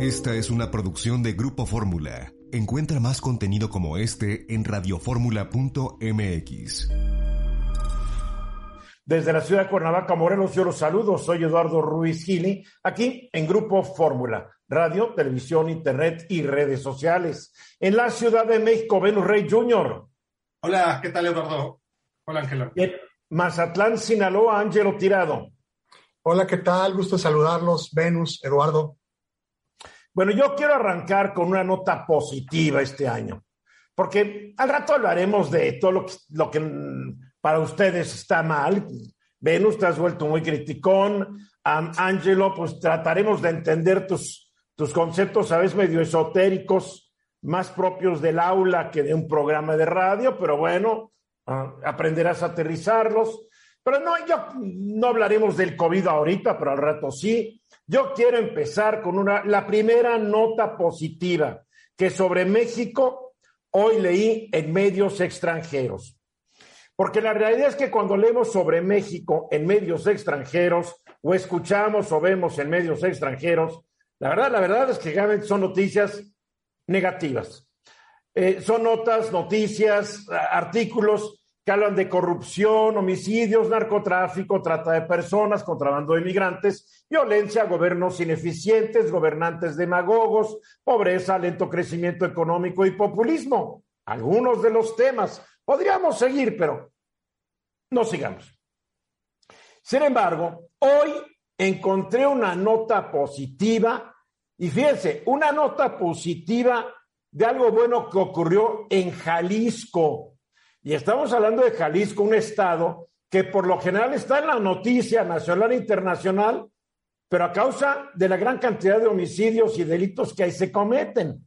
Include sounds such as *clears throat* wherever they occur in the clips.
Esta es una producción de Grupo Fórmula. Encuentra más contenido como este en radioformula.mx. Desde la ciudad de Cuernavaca, Morelos, yo los saludo. Soy Eduardo Ruiz Gili, aquí en Grupo Fórmula, radio, televisión, internet y redes sociales. En la Ciudad de México, Venus Rey Jr. Hola, ¿qué tal, Eduardo? Hola, Ángela. En Mazatlán, Sinaloa, Ángelo Tirado. Hola, ¿qué tal? Gusto saludarlos, Venus, Eduardo. Bueno, yo quiero arrancar con una nota positiva este año, porque al rato hablaremos de todo lo que, para ustedes está mal. Venus, te has vuelto muy criticón. Angelo, pues trataremos de entender tus, tus conceptos, a veces medio esotéricos, más propios del aula que de un programa de radio, pero bueno, uh, aprenderás a aterrizarlos. Pero no, yo no hablaremos del COVID ahorita, pero al rato sí. Yo quiero empezar con una, la primera nota positiva que sobre México hoy leí en medios extranjeros. Porque la realidad es que cuando leemos sobre México en medios extranjeros o escuchamos o vemos en medios extranjeros, la verdad, la verdad es que son noticias negativas. Eh, son notas, noticias, artículos hablan de corrupción, homicidios, narcotráfico, trata de personas, contrabando de migrantes, violencia, gobiernos ineficientes, gobernantes demagogos, pobreza, lento crecimiento económico y populismo. Algunos de los temas. Podríamos seguir, pero no sigamos. Sin embargo, hoy encontré una nota positiva y fíjense, una nota positiva de algo bueno que ocurrió en Jalisco. Y estamos hablando de Jalisco, un estado que por lo general está en la noticia nacional e internacional, pero a causa de la gran cantidad de homicidios y delitos que ahí se cometen.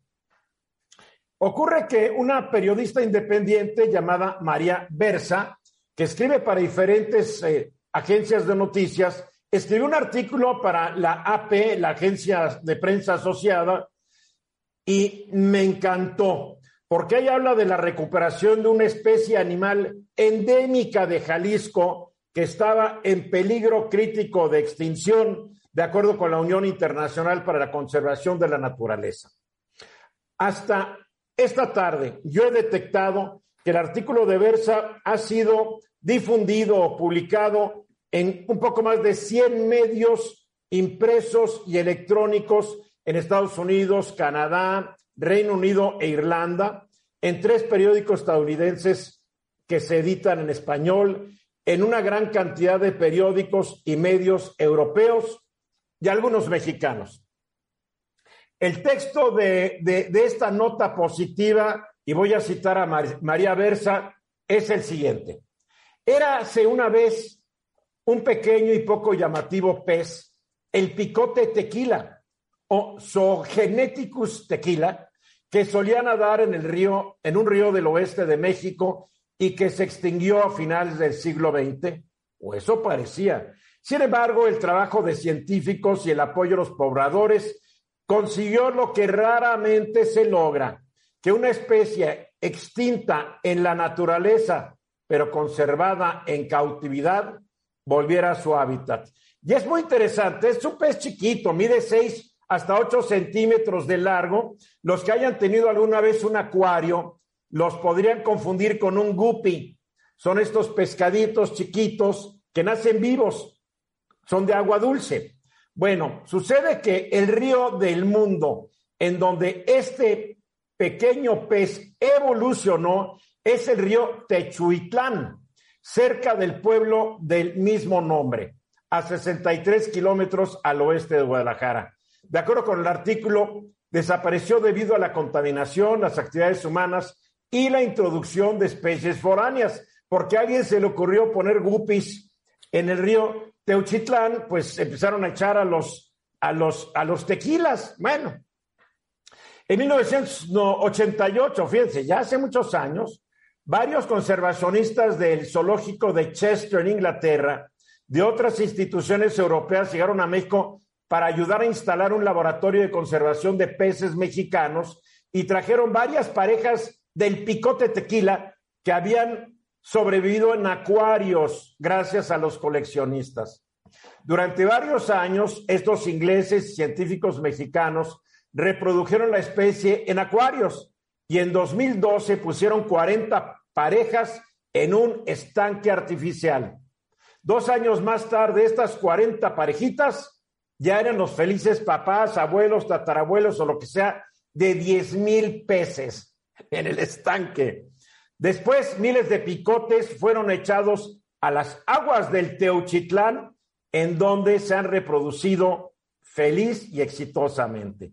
Ocurre que una periodista independiente llamada María Versa, que escribe para diferentes eh, agencias de noticias, escribió un artículo para la AP, la agencia de prensa asociada, y me encantó porque ella habla de la recuperación de una especie animal endémica de Jalisco que estaba en peligro crítico de extinción, de acuerdo con la Unión Internacional para la Conservación de la Naturaleza. Hasta esta tarde yo he detectado que el artículo de Versa ha sido difundido o publicado en un poco más de 100 medios impresos y electrónicos en Estados Unidos, Canadá, Reino Unido e Irlanda, en tres periódicos estadounidenses que se editan en español, en una gran cantidad de periódicos y medios europeos y algunos mexicanos. El texto de, de, esta nota positiva, y voy a citar a Mar, María Versa, es el siguiente. Érase una vez un pequeño y poco llamativo pez, el picote tequila o Zoogeneticus tequila, que solía nadar en el río, en un río del oeste de México y que se extinguió a finales del siglo XX, o eso parecía. Sin embargo, el trabajo de científicos y el apoyo de los pobladores consiguió lo que raramente se logra, que una especie extinta en la naturaleza, pero conservada en cautividad, volviera a su hábitat. Y es muy interesante, es un pez chiquito, mide seis hasta 8 centímetros de largo. Los que hayan tenido alguna vez un acuario los podrían confundir con un guppy. Son estos pescaditos chiquitos que nacen vivos, son de agua dulce. Bueno, sucede que el río del mundo en donde este pequeño pez evolucionó es el río Techuitlán, cerca del pueblo del mismo nombre, a 63 kilómetros al oeste de Guadalajara. De acuerdo con el artículo, desapareció debido a la contaminación, las actividades humanas y la introducción de especies foráneas, porque a alguien se le ocurrió poner guppies en el río Teuchitlán, pues empezaron a echar a los, a los, a los tequilas. Bueno, en 1988, fíjense, ya hace muchos años, varios conservacionistas del zoológico de Chester en Inglaterra, de otras instituciones europeas, llegaron a México para ayudar a instalar un laboratorio de conservación de peces mexicanos y trajeron varias parejas del picote tequila que habían sobrevivido en acuarios gracias a los coleccionistas. Durante varios años, estos ingleses científicos mexicanos reprodujeron la especie en acuarios y en 2012 pusieron 40 parejas en un estanque artificial. Dos años más tarde, estas 40 parejitas ya eran los felices papás, abuelos, tatarabuelos o lo que sea de 10 mil peces *laughs* en el estanque. Después, miles de picotes fueron echados a las aguas del Teuchitlán, en donde se han reproducido feliz y exitosamente.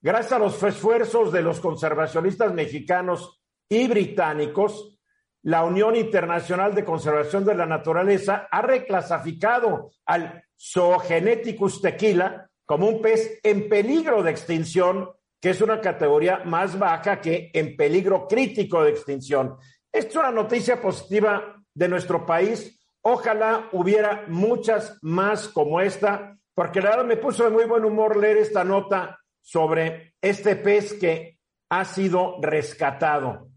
Gracias a los esfuerzos de los conservacionistas mexicanos y británicos, la Unión Internacional de Conservación de la Naturaleza ha reclasificado al Zoogeneticus tequila como un pez en peligro de extinción que es una categoría más baja que en peligro crítico de extinción. Esto es una noticia positiva de nuestro país. Ojalá hubiera muchas más como esta, porque la verdad me puso de muy buen humor leer esta nota sobre este pez que ha sido rescatado.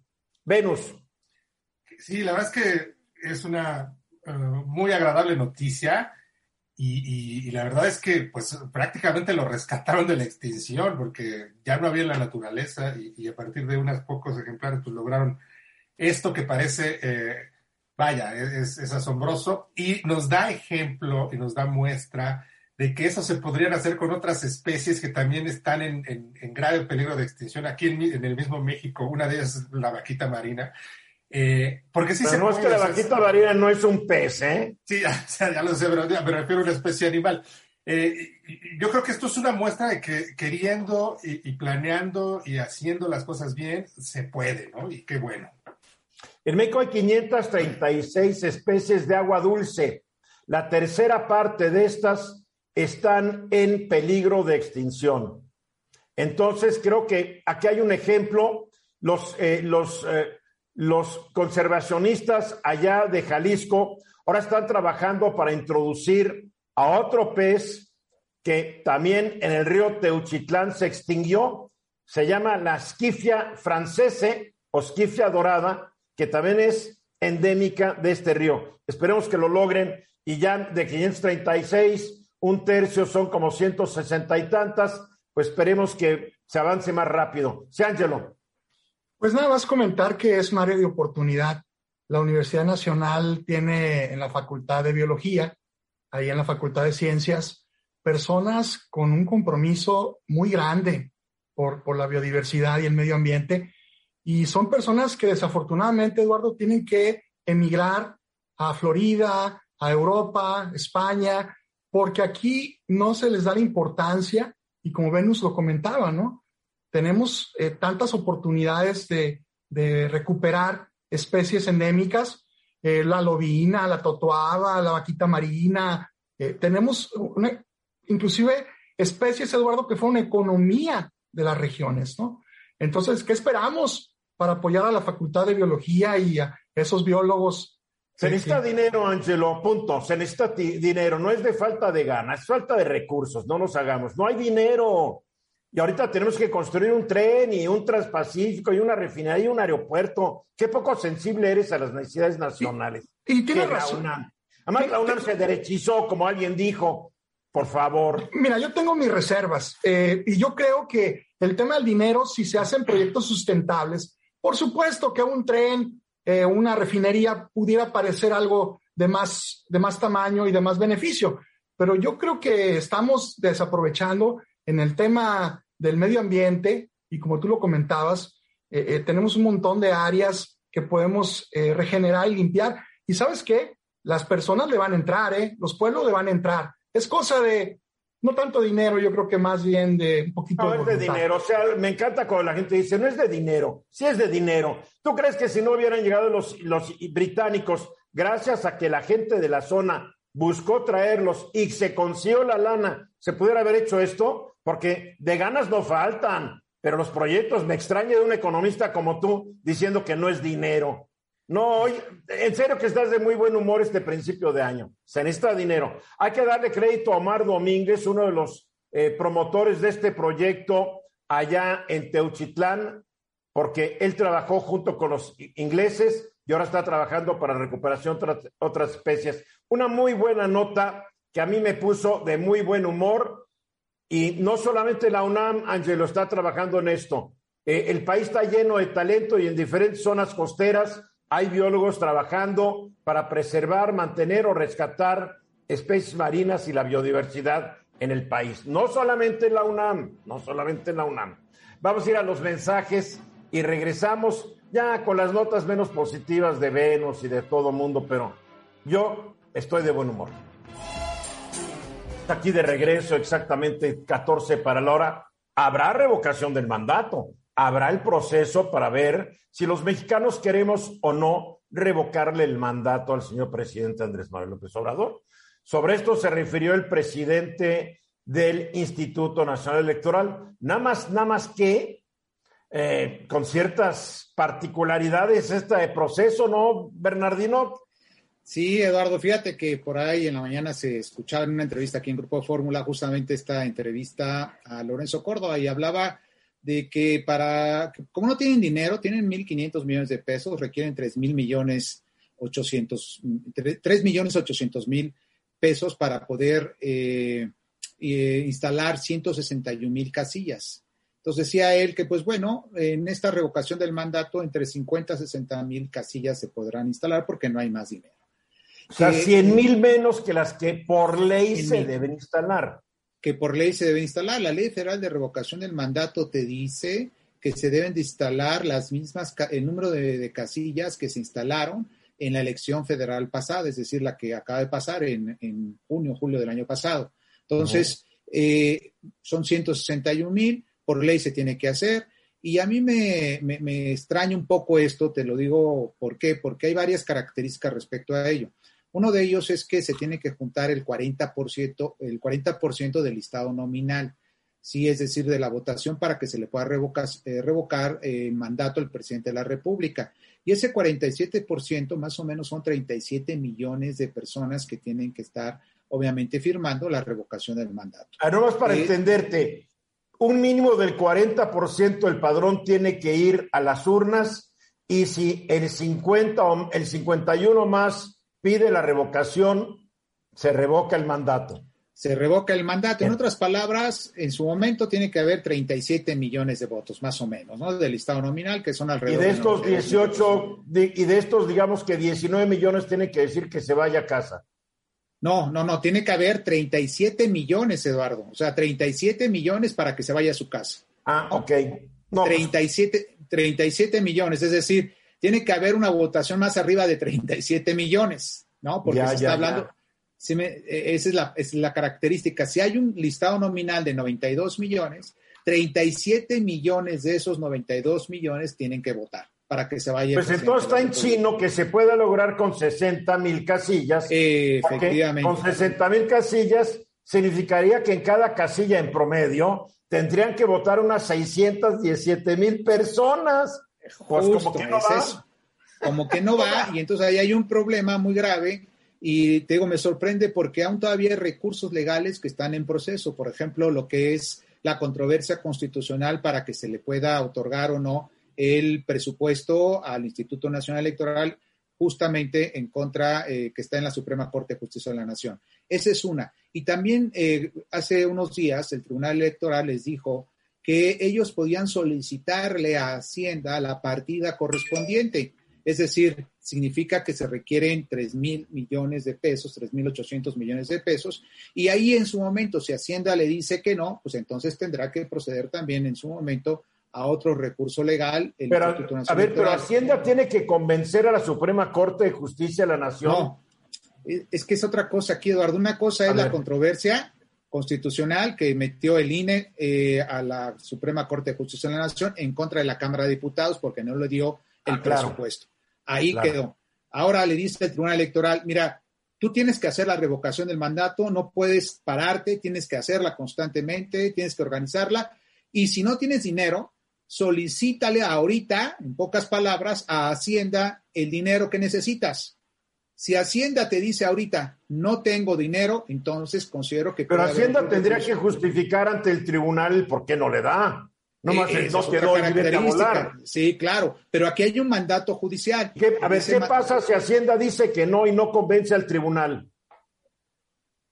Venus. Sí, la verdad es que es una uh, muy agradable noticia. Y, la verdad es que pues prácticamente lo rescataron de la extinción porque ya no había en la naturaleza y, a partir de unos pocos ejemplares pues lograron esto que parece, eh, vaya, es, asombroso y nos da ejemplo y nos da muestra de que eso se podrían hacer con otras especies que también están en, grave peligro de extinción. Aquí en, en, el mismo México, una de ellas es la vaquita marina, eh, porque sí no es que la vaquita marina no es un pez, ¿eh? Sí, *laughs* ya, lo sé, pero me refiero a una especie animal. Eh, yo creo que esto es una muestra de que queriendo y, planeando y haciendo las cosas bien, se puede, ¿no? Y qué bueno. En México hay 536 especies de agua dulce. La tercera parte de estas están en peligro de extinción. Entonces, creo que aquí hay un ejemplo. Los, eh, los los conservacionistas allá de Jalisco ahora están trabajando para introducir a otro pez que también en el río Teuchitlán se extinguió. Se llama la Schifia francese o Schifia dorada, que también es endémica de este río. Esperemos que lo logren y ya de 536, un tercio son como 160 y tantas, pues esperemos que se avance más rápido. Sí, Ángelo. Pues nada más comentar que es un área de oportunidad. La Universidad Nacional tiene en la Facultad de Biología, ahí en la Facultad de Ciencias, personas con un compromiso muy grande por, por la biodiversidad y el medio ambiente. Y son personas que desafortunadamente, Eduardo, tienen que emigrar a Florida, a Europa, España, porque aquí no se les da la importancia, y como Venus lo comentaba, ¿no? Tenemos eh, tantas oportunidades de, recuperar especies endémicas, eh, la lobina, la totoaba, la vaquita marina. Eh, tenemos inclusive especies, Eduardo, que fueron economía de las regiones, ¿no? Entonces, ¿qué esperamos para apoyar a la Facultad de Biología y a esos biólogos? Se necesita dinero, Angelo, punto. Se necesita dinero. No es de falta de ganas, es falta de recursos. No nos hagamos. No hay dinero. Y ahorita tenemos que construir un tren y un transpacífico y una refinería y un aeropuerto. Qué poco sensible eres a las necesidades nacionales. Y, tiene razón. Además, la UNAM se derechizó, como alguien dijo. Por favor. Mira, yo tengo mis reservas eh, y yo creo que el tema del dinero, si se hacen proyectos sustentables, por supuesto que un tren, eh, una refinería pudiera parecer algo de más, de más tamaño y de más beneficio, pero yo creo que estamos desaprovechando en el tema del medio ambiente, y como tú lo comentabas, eh, eh, tenemos un montón de áreas que podemos eh, regenerar y limpiar. Y sabes qué? Las personas le van a entrar, ¿eh? Los pueblos le van a entrar. Es cosa de, no tanto dinero, yo creo que más bien de un poquito no, de... es de dinero, o sea, me encanta cuando la gente dice, no es de dinero, sí es de dinero. ¿Tú crees que si no hubieran llegado los, los británicos, gracias a que la gente de la zona buscó traerlos y se consiguió la lana, se pudiera haber hecho esto? Porque de ganas no faltan, pero los proyectos, me extraña de un economista como tú diciendo que no es dinero. No, en serio que estás de muy buen humor este principio de año. Se necesita dinero. Hay que darle crédito a Omar Domínguez, uno de los eh, promotores de este proyecto allá en Teuchitlán, porque él trabajó junto con los ingleses y ahora está trabajando para recuperación de otras especies. Una muy buena nota que a mí me puso de muy buen humor Y no solamente la UNAM, Angelo, está trabajando en esto. Eh, el país está lleno de talento y en diferentes zonas costeras hay biólogos trabajando para preservar, mantener o rescatar especies marinas y la biodiversidad en el país. No solamente en la UNAM, no solamente en la UNAM. Vamos a ir a los mensajes y regresamos ya con las notas menos positivas de Venus y de todo mundo, pero yo estoy de buen humor. Aquí de regreso, exactamente 14 para la hora. Habrá revocación del mandato, habrá el proceso para ver si los mexicanos queremos o no revocarle el mandato al señor presidente Andrés Manuel López Obrador. Sobre esto se refirió el presidente del Instituto Nacional Electoral. Nada más, nada más que eh, con ciertas particularidades este proceso, ¿no, Bernardino? Sí, Eduardo, fíjate que por ahí en la mañana se escuchaba en una entrevista aquí en Grupo Fórmula justamente esta entrevista a Lorenzo Córdoba y hablaba de que para, como no tienen dinero, tienen 1.500 millones de pesos, requieren 3 mil millones 800, 3 millones 800 mil pesos para poder eh, eh, instalar 161 mil casillas. Entonces decía él que, pues bueno, en esta revocación del mandato, entre 50 y 60 mil casillas se podrán instalar porque no hay más dinero. O sea, 100 mil menos que las que por ley se deben instalar. Que por ley se deben instalar. La ley federal de revocación del mandato te dice que se deben de instalar las mismas, el número de casillas que se instalaron en la elección federal pasada, es decir, la que acaba de pasar en, en junio, julio del año pasado. Entonces, eh, son 161 mil, por ley se tiene que hacer. Y a mí me, me, extraña un poco esto, te lo digo, ¿por qué? Porque hay varias características respecto a ello. Uno de ellos es que se tiene que juntar el 40%, el 40% del listado nominal, sí, es decir, de la votación para que se le pueda revocar, eh, revocar eh, el mandato al presidente de la República. Y ese 47% más o menos son 37 millones de personas que tienen que estar, obviamente, firmando la revocación del mandato. Ah, no más para eh, entenderte, un mínimo del 40% del padrón tiene que ir a las urnas y si el 50 o el 51 más pide la revocación, se revoca el mandato se revoca el mandato. En otras palabras, en su momento tiene que haber 37 millones de votos, más o menos, ¿no? Del listado nominal, que son alrededor de... Y de estos 18, y de estos, digamos que 19 millones tiene que decir que se vaya a casa. No, no, no, tiene que haber 37 millones, Eduardo. O sea, 37 millones para que se vaya a su casa. Ah, ok. No, 37, pues 37 millones, es decir, tiene que haber una votación más arriba de 37 millones, ¿no? Porque se está hablando... E, esa es la, es la característica. Si hay un listado nominal de 92 millones, 37 millones de esos 92 millones tienen que votar para que se vaya. Pues entonces está en chino que se pueda lograr con 60 mil casillas. efectivamente. Con 60 mil casillas significaría que en cada casilla en promedio tendrían que votar unas 617 mil personas. Pues como que no va. Como que no va, y entonces ahí hay un problema muy grave y te digo, me sorprende porque aún todavía hay recursos legales que están en proceso. Por ejemplo, lo que es la controversia constitucional para que se le pueda otorgar o no el presupuesto al Instituto Nacional Electoral justamente en contra eh, que está en la Suprema Corte de Justicia de la Nación. Esa es una. Y también eh, hace unos días el Tribunal Electoral les dijo que ellos podían solicitarle a Hacienda la partida correspondiente. Es decir, significa que se requieren 3 mil millones de pesos, 3 mil 800 millones de pesos, y ahí en su momento, si Hacienda le dice que no, pues entonces tendrá que proceder también en su momento a otro recurso legal. pero, a ver, pero Hacienda tiene que convencer a la Suprema Corte de Justicia de la Nación. No, es que es otra cosa aquí, Eduardo. Una cosa es la controversia constitucional que metió el INE eh, a la Suprema Corte de Justicia de la Nación en contra de la Cámara de Diputados porque no le dio el ah, presupuesto. Ahí quedó. Ahora le dice el Tribunal Electoral, mira, tú tienes que hacer la revocación del mandato, no puedes pararte, tienes que hacerla constantemente, tienes que organizarla. Y si no tienes dinero, solicítale ahorita, en pocas palabras, a Hacienda el dinero que necesitas. Si Hacienda te dice ahorita, no tengo dinero, entonces considero que... Pero Hacienda tendría que justificar ante el tribunal por qué no le da. No más el dos quedó volar. Sí, claro, pero aquí hay un mandato judicial. a ver, ¿qué pasa si Hacienda dice que no y no convence al tribunal?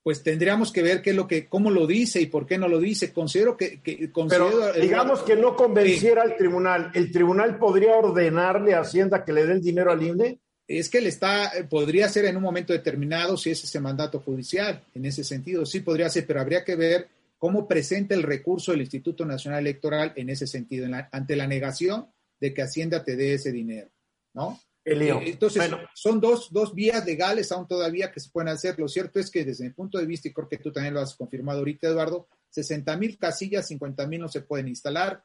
pues tendríamos que ver qué es lo que, cómo lo dice y por qué no lo dice. Considero que, que considero Pero digamos que no convenciera al tribunal, ¿el tribunal podría ordenarle a Hacienda que le den dinero al INE? Es que le está, podría ser en un momento determinado si es ese mandato judicial, en ese sentido, sí podría ser, pero habría que ver cómo presenta el recurso del Instituto Nacional Electoral en ese sentido, ante la negación de que Hacienda te dé ese dinero, ¿no? Eh, entonces, son dos, dos vías legales aún todavía que se pueden hacer. Lo cierto es que desde mi punto de vista, y creo que tú también lo has confirmado ahorita, Eduardo, 60 mil casillas, 50 mil no se pueden instalar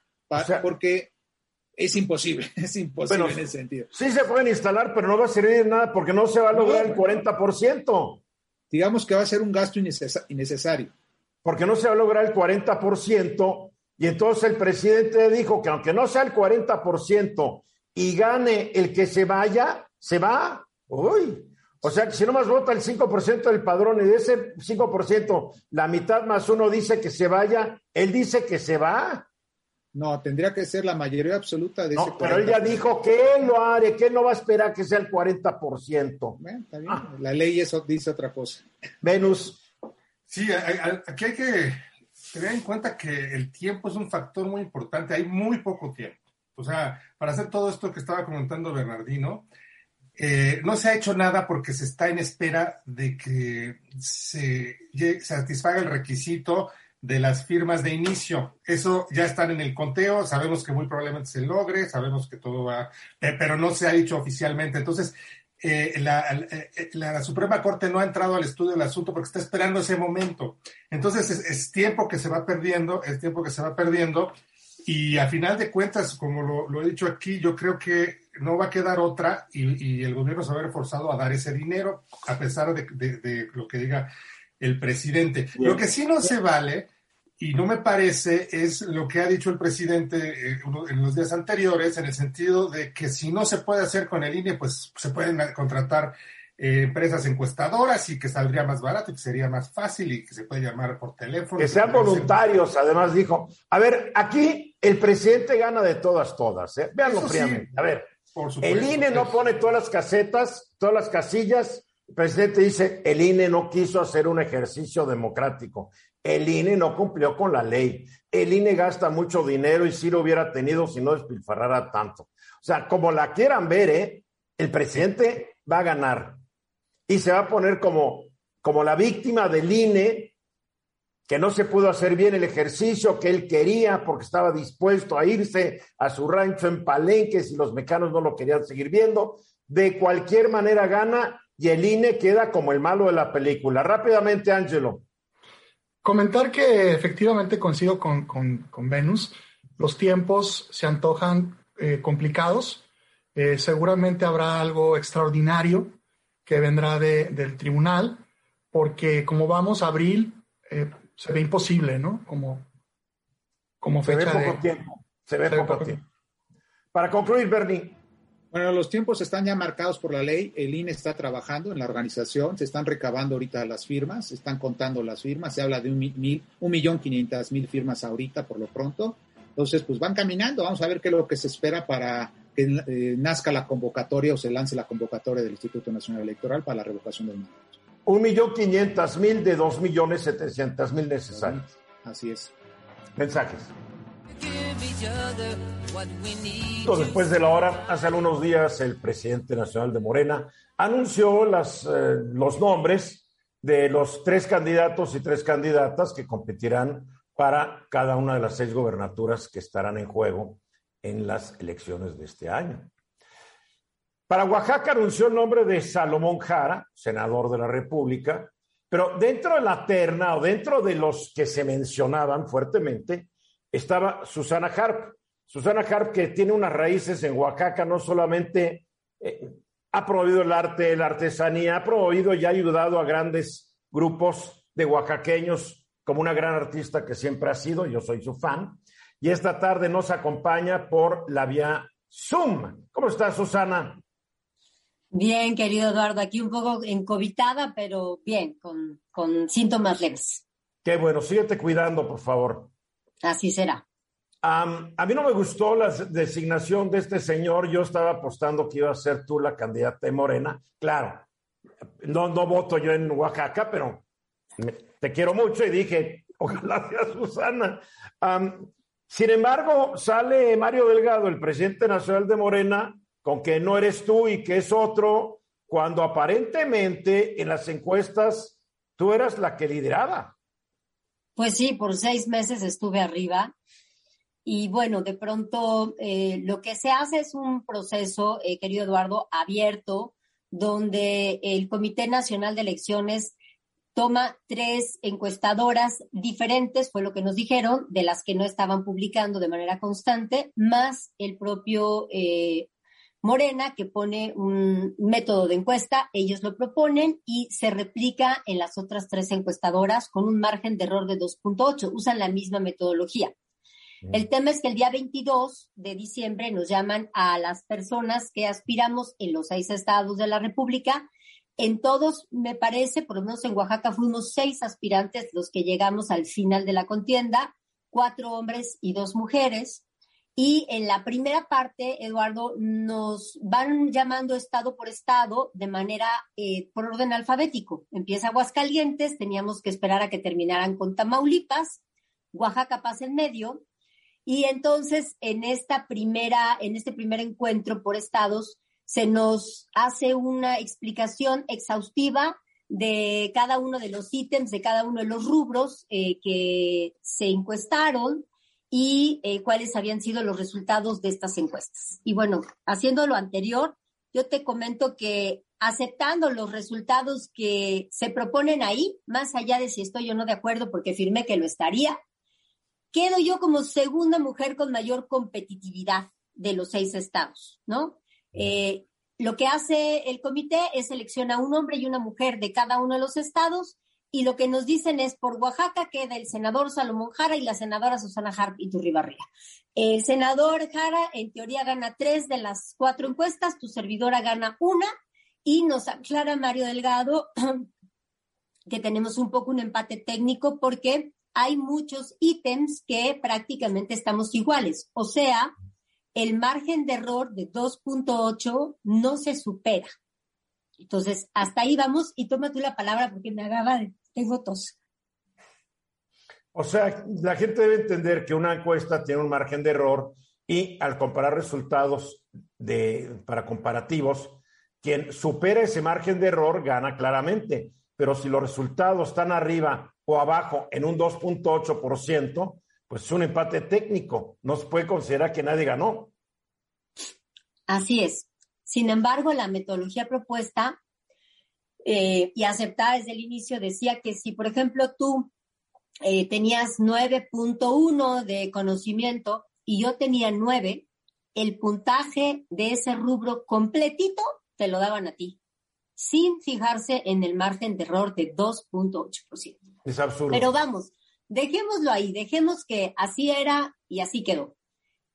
porque es imposible, *laughs* es imposible en ese sentido. Sí se pueden instalar, pero no va a servir de nada porque no se va a lograr el 40%. Digamos que va a ser un gasto innecesario. Porque no se va a lograr el 40%, y entonces el presidente dijo que aunque no sea el 40%, y gane el que se vaya, se va. Uy. O sea que si no más vota el 5% del padrón y de ese 5%, la mitad más uno dice que se vaya, él dice que se va. No, tendría que ser la mayoría absoluta de ese Pero él ya dijo que él lo haré, que él no va a esperar que sea el 40%. está bien. Ah. La ley eso dice otra cosa. Venus. Sí, aquí hay que tener en cuenta que el tiempo es un factor muy importante. Hay muy poco tiempo. O sea, para hacer todo esto que estaba comentando Bernardino, eh, no se ha hecho nada porque se está en espera de que se satisfaga el requisito de las firmas de inicio. Eso ya están en el conteo, sabemos que muy probablemente se logre, sabemos que todo va, pero no se ha dicho oficialmente. Entonces, eh, eh, la, Suprema Corte no ha entrado al estudio del asunto porque está esperando ese momento. Entonces, es, tiempo que se va perdiendo, es tiempo que se va perdiendo y a final de cuentas, como lo, he dicho aquí, yo creo que no va a quedar otra y, el gobierno se va a ver forzado a dar ese dinero, a pesar de, lo que diga el presidente. Lo que sí no se vale, y no me parece, es lo que ha dicho el presidente eh, en los días anteriores, en el sentido de que si no se puede hacer con el INE, pues se pueden contratar eh, empresas encuestadoras y que saldría más barato y que sería más fácil y que se puede llamar por teléfono. Que sean voluntarios, además dijo. A ver, aquí el presidente gana de todas, todas. ¿eh? Véanlo fríamente. a ver, el INE no pone todas las casetas, todas las casillas. El presidente dice, el INE no quiso hacer un ejercicio democrático. El INE no cumplió con la ley. El INE gasta mucho dinero y si lo hubiera tenido si no despilfarrara tanto. O sea, como la quieran ver, ¿eh? el presidente va a ganar y se va a poner como, como la víctima del INE, que no se pudo hacer bien el ejercicio que él quería porque estaba dispuesto a irse a su rancho en Palenques y los mecanos no lo querían seguir viendo. De cualquier manera gana y el INE queda como el malo de la película. Rápidamente, Ángelo. Comentar que efectivamente coincido con, con, Venus. Los tiempos se antojan eh, complicados. Eh, seguramente habrá algo extraordinario que vendrá de, del tribunal, porque como vamos a abril, eh, se ve imposible, ¿no? Como, como fecha se ve poco tiempo. Se ve, poco, tiempo. Para concluir, Bernie. Bueno, los tiempos están ya marcados por la ley. El INE está trabajando en la organización. Se están recabando ahorita las firmas. Se están contando las firmas. Se habla de un, mil, un millón quinientas mil firmas ahorita por lo pronto. Entonces, pues van caminando. Vamos a ver qué es lo que se espera para que eh, nazca la convocatoria o se lance la convocatoria del Instituto Nacional Electoral para la revocación del mandato. Un millón quinientas mil de dos millones setecientas mil necesarios. Así es. Mensajes. Después de la hora, hace algunos días, el presidente nacional de Morena anunció las, eh, los nombres de los tres candidatos y tres candidatas que competirán para cada una de las seis gobernaturas que estarán en juego en las elecciones de este año. Para Oaxaca anunció el nombre de Salomón Jara, senador de la República, pero dentro de la terna o dentro de los que se mencionaban fuertemente estaba Susana Harp. Susana Harp que tiene unas raíces en Oaxaca, no solamente eh, ha promovido el arte, la artesanía, ha promovido y ha ayudado a grandes grupos de oaxaqueños como una gran artista que siempre ha sido, yo soy su fan, y esta tarde nos acompaña por la vía Zoom. ¿Cómo estás, Susana? Bien, querido Eduardo, aquí un poco encobitada, pero bien, con, con síntomas leves. Qué bueno, síguete cuidando, por favor. Así será. a mí no me gustó la designación de este señor. Yo estaba apostando que iba a ser tú la candidata de Morena. Claro, no, no voto yo en Oaxaca, pero te quiero mucho y dije, *laughs* ojalá sea Susana. sin embargo, sale Mario Delgado, el presidente nacional de Morena, con que no eres tú y que es otro, cuando aparentemente en las encuestas tú eras la que lideraba. Pues sí, por seis meses estuve arriba. Y bueno, de pronto eh, lo que se hace es un proceso, eh, querido Eduardo, abierto, donde el Comité Nacional de Elecciones toma tres encuestadoras diferentes, fue lo que nos dijeron, de las que no estaban publicando de manera constante, más el propio eh, Morena, que pone un método de encuesta, ellos lo proponen y se replica en las otras tres encuestadoras con un margen de error de 2.8, usan la misma metodología. El tema es que el día 22 de diciembre nos llaman a las personas que aspiramos en los seis estados de la República. En todos, me parece, por lo menos en Oaxaca, fuimos seis aspirantes los que llegamos al final de la contienda, cuatro hombres y dos mujeres. Y en la primera parte, Eduardo, nos van llamando estado por estado de manera eh, por orden alfabético. Empieza Aguascalientes, teníamos que esperar a que terminaran con Tamaulipas, Oaxaca pasa en medio, y entonces, en esta primera, en este primer encuentro por estados, se nos hace una explicación exhaustiva de cada uno de los ítems, de cada uno de los rubros eh, que se encuestaron y eh, cuáles habían sido los resultados de estas encuestas. Y bueno, haciendo lo anterior, yo te comento que aceptando los resultados que se proponen ahí, más allá de si estoy o no de acuerdo, porque firmé que lo estaría, quedo yo como segunda mujer con mayor competitividad de los seis estados, ¿no? Eh, lo que hace el comité es seleccionar un hombre y una mujer de cada uno de los estados y lo que nos dicen es por Oaxaca queda el senador Salomón Jara y la senadora Susana Harp y Turribarría. El senador Jara en teoría gana tres de las cuatro encuestas, tu servidora gana una y nos aclara Mario Delgado *clears throat* que tenemos un poco un empate técnico porque hay muchos ítems que prácticamente estamos iguales. O sea, el margen de error de 2.8 no se supera. Entonces, hasta ahí vamos y toma tú la palabra porque me agaba de, tengo tos. O sea, la gente debe entender que una encuesta tiene un margen de error y al comparar resultados de, para comparativos, quien supera ese margen de error gana claramente. Pero si los resultados están arriba o abajo en un 2.8%, pues es un empate técnico. No se puede considerar que nadie ganó. Así es. Sin embargo, la metodología propuesta eh, y aceptada desde el inicio decía que si, por ejemplo, tú eh, tenías 9.1 de conocimiento y yo tenía 9, el puntaje de ese rubro completito te lo daban a ti, sin fijarse en el margen de error de 2.8%. Es absurdo. Pero vamos, dejémoslo ahí, dejemos que así era y así quedó.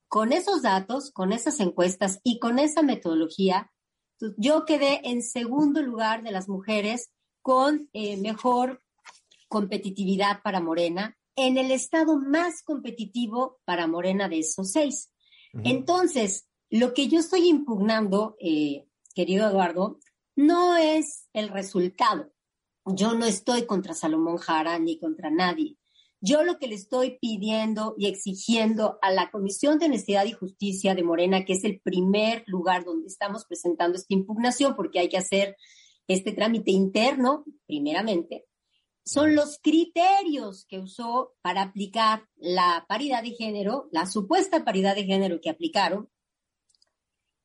Con esos datos, con esas encuestas y con esa metodología, yo quedé en segundo lugar de las mujeres con eh, mejor competitividad para Morena, en el estado más competitivo para Morena de esos seis. Entonces, lo que yo estoy impugnando, eh, querido Eduardo, no es el resultado, yo no estoy contra Salomón Jara ni contra nadie. Yo lo que le estoy pidiendo y exigiendo a la Comisión de Honestidad y Justicia de Morena, que es el primer lugar donde estamos presentando esta impugnación, porque hay que hacer este trámite interno, primeramente, son los criterios que usó para aplicar la paridad de género, la supuesta paridad de género que aplicaron,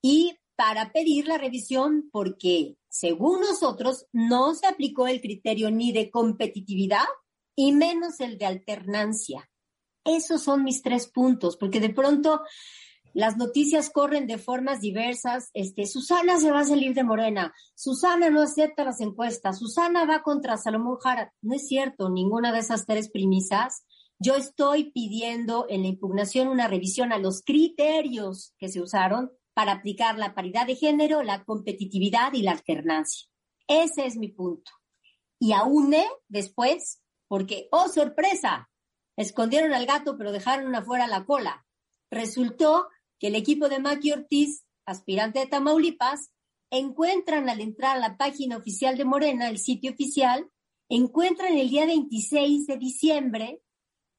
y para pedir la revisión porque, según nosotros, no se aplicó el criterio ni de competitividad y menos el de alternancia. Esos son mis tres puntos, porque de pronto las noticias corren de formas diversas. Este, Susana se va a salir de Morena, Susana no acepta las encuestas, Susana va contra Salomón Jara. No es cierto, ninguna de esas tres premisas. Yo estoy pidiendo en la impugnación una revisión a los criterios que se usaron para aplicar la paridad de género, la competitividad y la alternancia. Ese es mi punto. Y aúne después, porque, oh sorpresa, escondieron al gato pero dejaron afuera la cola. Resultó que el equipo de Maki Ortiz, aspirante de Tamaulipas, encuentran al entrar a la página oficial de Morena, el sitio oficial, encuentran el día 26 de diciembre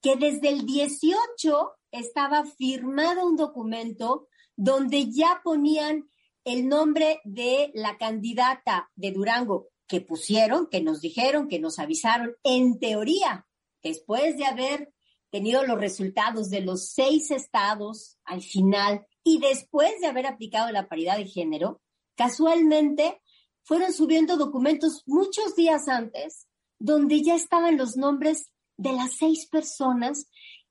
que desde el 18 estaba firmado un documento donde ya ponían el nombre de la candidata de Durango que pusieron, que nos dijeron, que nos avisaron, en teoría, después de haber tenido los resultados de los seis estados al final y después de haber aplicado la paridad de género, casualmente fueron subiendo documentos muchos días antes donde ya estaban los nombres de las seis personas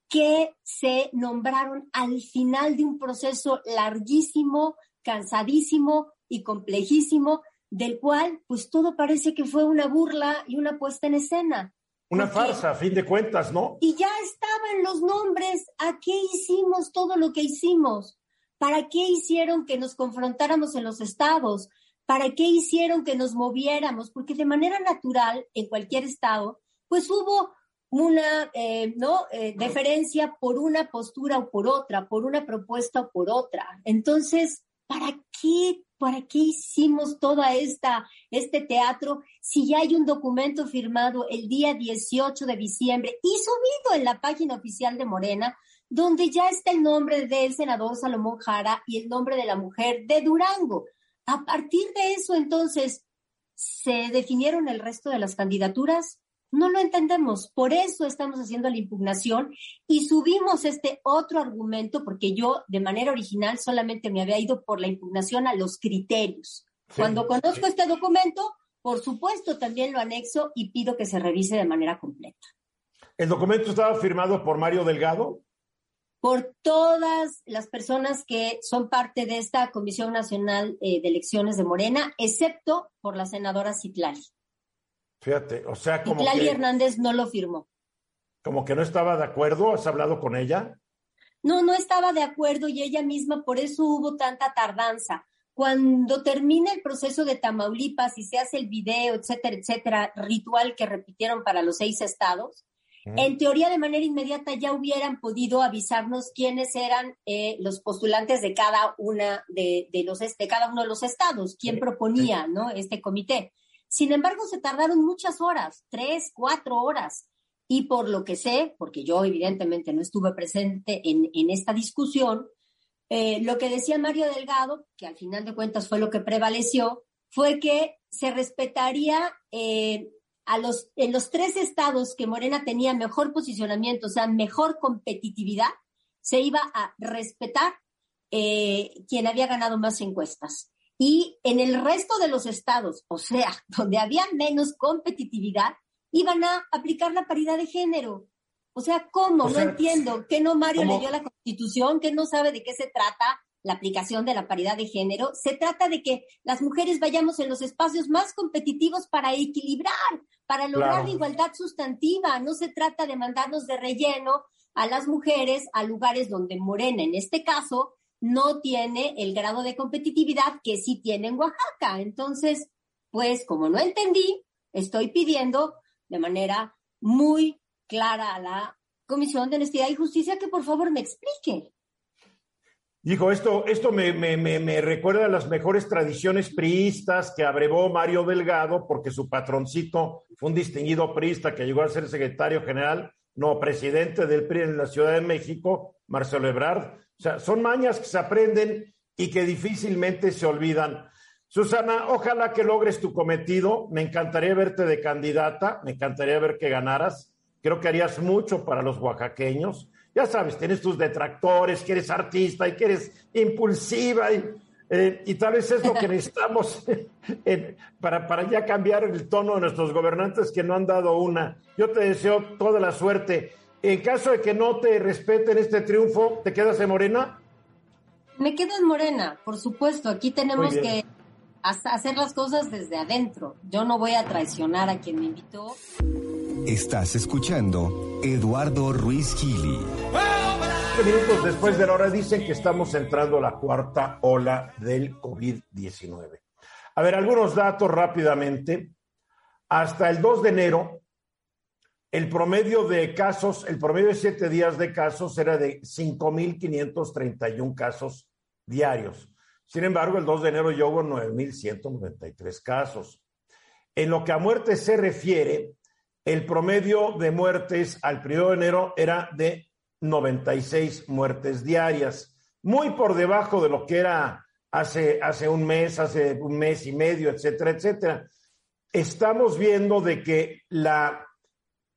que se nombraron al final de un proceso larguísimo, cansadísimo y complejísimo, del cual pues todo parece que fue una burla y una puesta en escena. Una farsa, a fin de cuentas, ¿no? Y ya estaban los nombres. ¿A qué hicimos todo lo que hicimos? ¿Para qué hicieron que nos confrontáramos en los estados? ¿Para qué hicieron que nos moviéramos? Porque de manera natural, en cualquier estado, pues hubo una eh, ¿no? Eh, deferencia por una postura o por otra, por una propuesta o por otra. Entonces, ¿para qué, para qué hicimos toda esta, este teatro si ya hay un documento firmado el día 18 de diciembre y subido en la página oficial de Morena, donde ya está el nombre del senador Salomón Jara y el nombre de la mujer de Durango? A partir de eso, entonces, ¿se definieron el resto de las candidaturas? No lo entendemos. Por eso estamos haciendo la impugnación y subimos este otro argumento porque yo de manera original solamente me había ido por la impugnación a los criterios. Cuando conozco este documento, por supuesto también lo anexo y pido que se revise de manera completa. ¿El documento estaba firmado por Mario Delgado? Por todas las personas que son parte de esta Comisión Nacional eh, de Elecciones de Morena, excepto por la senadora Citlali. Fíjate, o sea, como. Y Hernández no lo firmó. Como que no estaba de acuerdo, ¿has hablado con ella? No, no estaba de acuerdo y ella misma, por eso hubo tanta tardanza. Cuando termina el proceso de Tamaulipas y se hace el video, etcétera, etcétera, ritual que repitieron para los seis estados, en teoría de manera inmediata ya hubieran podido avisarnos quiénes eran eh, los postulantes de cada una de, los de cada uno de los estados, quién proponía, ¿no? Este comité. Sin embargo, se tardaron muchas horas, tres, cuatro horas. Y por lo que sé, porque yo evidentemente no estuve presente en, esta discusión, eh, lo que decía Mario Delgado, que al final de cuentas fue lo que prevaleció, fue que se respetaría eh, a los, en los tres estados que Morena tenía mejor posicionamiento, o sea, mejor competitividad, se iba a respetar eh, quien había ganado más encuestas. Y en el resto de los estados, o sea, *laughs* donde había menos competitividad, iban a aplicar la paridad de género. O sea, ¿cómo? no entiendo. ¿Que no Mario leyó la constitución? ¿Que no sabe de qué se trata la aplicación de la paridad de género? Se trata de que las mujeres vayamos en los espacios más competitivos para equilibrar, para lograr la igualdad sustantiva. No se trata de mandarnos de relleno a las mujeres a lugares donde Morena, en este caso, no tiene el grado de competitividad que sí tiene en Oaxaca. Entonces, pues como no entendí, estoy pidiendo de manera muy clara a la Comisión de Honestidad y Justicia que por favor me explique. Dijo, esto, esto me, me, me, recuerda a las mejores tradiciones priistas que abrevó Mario Delgado, porque su patroncito fue un distinguido priista que llegó a ser secretario general, no presidente del PRI en la Ciudad de México, Marcelo Ebrard. O sea, son mañas que se aprenden y que difícilmente se olvidan. Susana, ojalá que logres tu cometido. Me encantaría verte de candidata, me encantaría ver que ganaras. Creo que harías mucho para los oaxaqueños. Ya sabes, tienes tus detractores, que eres artista y que eres impulsiva y, eh, y tal vez es lo que *laughs* necesitamos *laughs* para, para ya cambiar el tono de nuestros gobernantes que no han dado una. Yo te deseo toda la suerte. En caso de que no te respeten este triunfo, ¿te quedas en Morena? Me quedo en Morena, por supuesto. Aquí tenemos que hacer las cosas desde adentro. Yo no voy a traicionar a quien me invitó. Estás escuchando Eduardo Ruiz Gili. minutos después de la hora dicen que estamos entrando a la cuarta ola del COVID-19. A ver, algunos datos rápidamente. Hasta el 2 de enero, el promedio de casos, el promedio de siete días de casos era de 5.531 casos diarios. Sin embargo, el 2 de enero ya hubo 9.193 casos. En lo que a muerte se refiere, el promedio de muertes al primero de enero era de 96 muertes diarias, muy por debajo de lo que era hace, hace un mes, hace un mes y medio, etcétera, etcétera. Estamos viendo de que la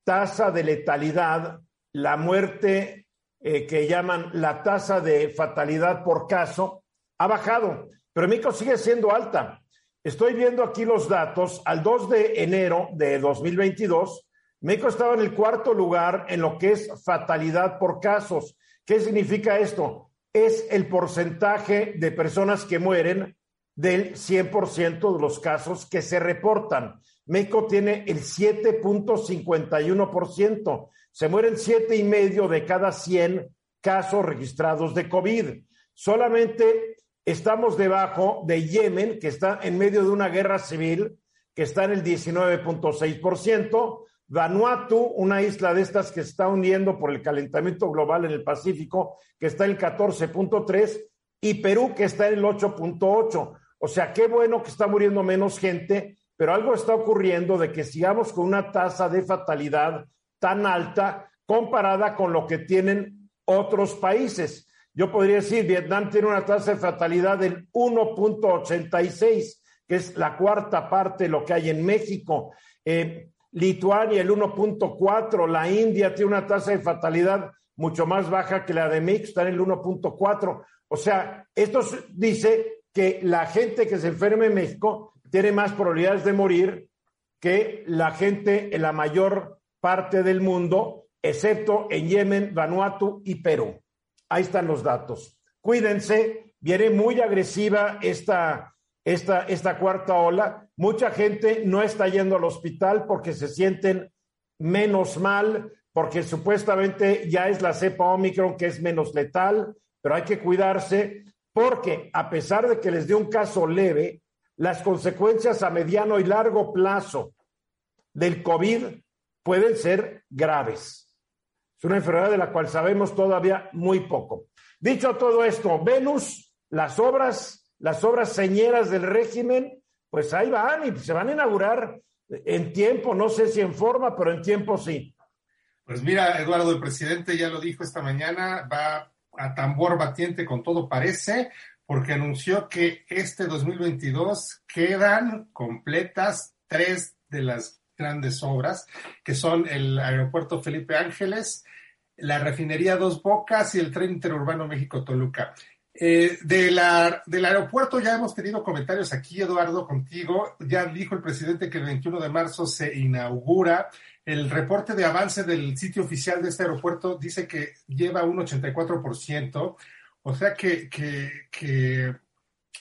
tasa de letalidad, la muerte eh, que llaman la tasa de fatalidad por caso, ha bajado, pero México sigue siendo alta. Estoy viendo aquí los datos. Al 2 de enero de 2022, México estaba en el cuarto lugar en lo que es fatalidad por casos. ¿Qué significa esto? Es el porcentaje de personas que mueren del 100% de los casos que se reportan. México tiene el 7.51%. Se mueren siete y medio de cada 100 casos registrados de COVID. Solamente estamos debajo de Yemen, que está en medio de una guerra civil, que está en el 19.6%. Vanuatu, una isla de estas que se está hundiendo por el calentamiento global en el Pacífico, que está en el 14.3%, y Perú, que está en el 8.8%. O sea, qué bueno que está muriendo menos gente, pero algo está ocurriendo de que sigamos con una tasa de fatalidad tan alta comparada con lo que tienen otros países. Yo podría decir, Vietnam tiene una tasa de fatalidad del 1.86, que es la cuarta parte de lo que hay en México. Eh, Lituania el 1.4, la India tiene una tasa de fatalidad mucho más baja que la de México, está en el 1.4. O sea, esto dice que la gente que se enferma en México tiene más probabilidades de morir que la gente en la mayor parte del mundo, excepto en Yemen, Vanuatu y Perú. Ahí están los datos. Cuídense, viene muy agresiva esta, esta, esta cuarta ola. Mucha gente no está yendo al hospital porque se sienten menos mal, porque supuestamente ya es la cepa Omicron que es menos letal, pero hay que cuidarse porque a pesar de que les dé un caso leve, las consecuencias a mediano y largo plazo del COVID pueden ser graves. Es una enfermedad de la cual sabemos todavía muy poco. Dicho todo esto, Venus, las obras, las obras señeras del régimen, pues ahí van y se van a inaugurar en tiempo, no sé si en forma, pero en tiempo sí. Pues mira, Eduardo, el presidente ya lo dijo esta mañana, va a tambor batiente con todo parece, porque anunció que este 2022 quedan completas tres de las grandes obras, que son el aeropuerto Felipe Ángeles, la refinería Dos Bocas y el tren interurbano México-Toluca. Eh, de la, del aeropuerto ya hemos tenido comentarios aquí, Eduardo, contigo. Ya dijo el presidente que el 21 de marzo se inaugura. El reporte de avance del sitio oficial de este aeropuerto dice que lleva un 84%. O sea que, que,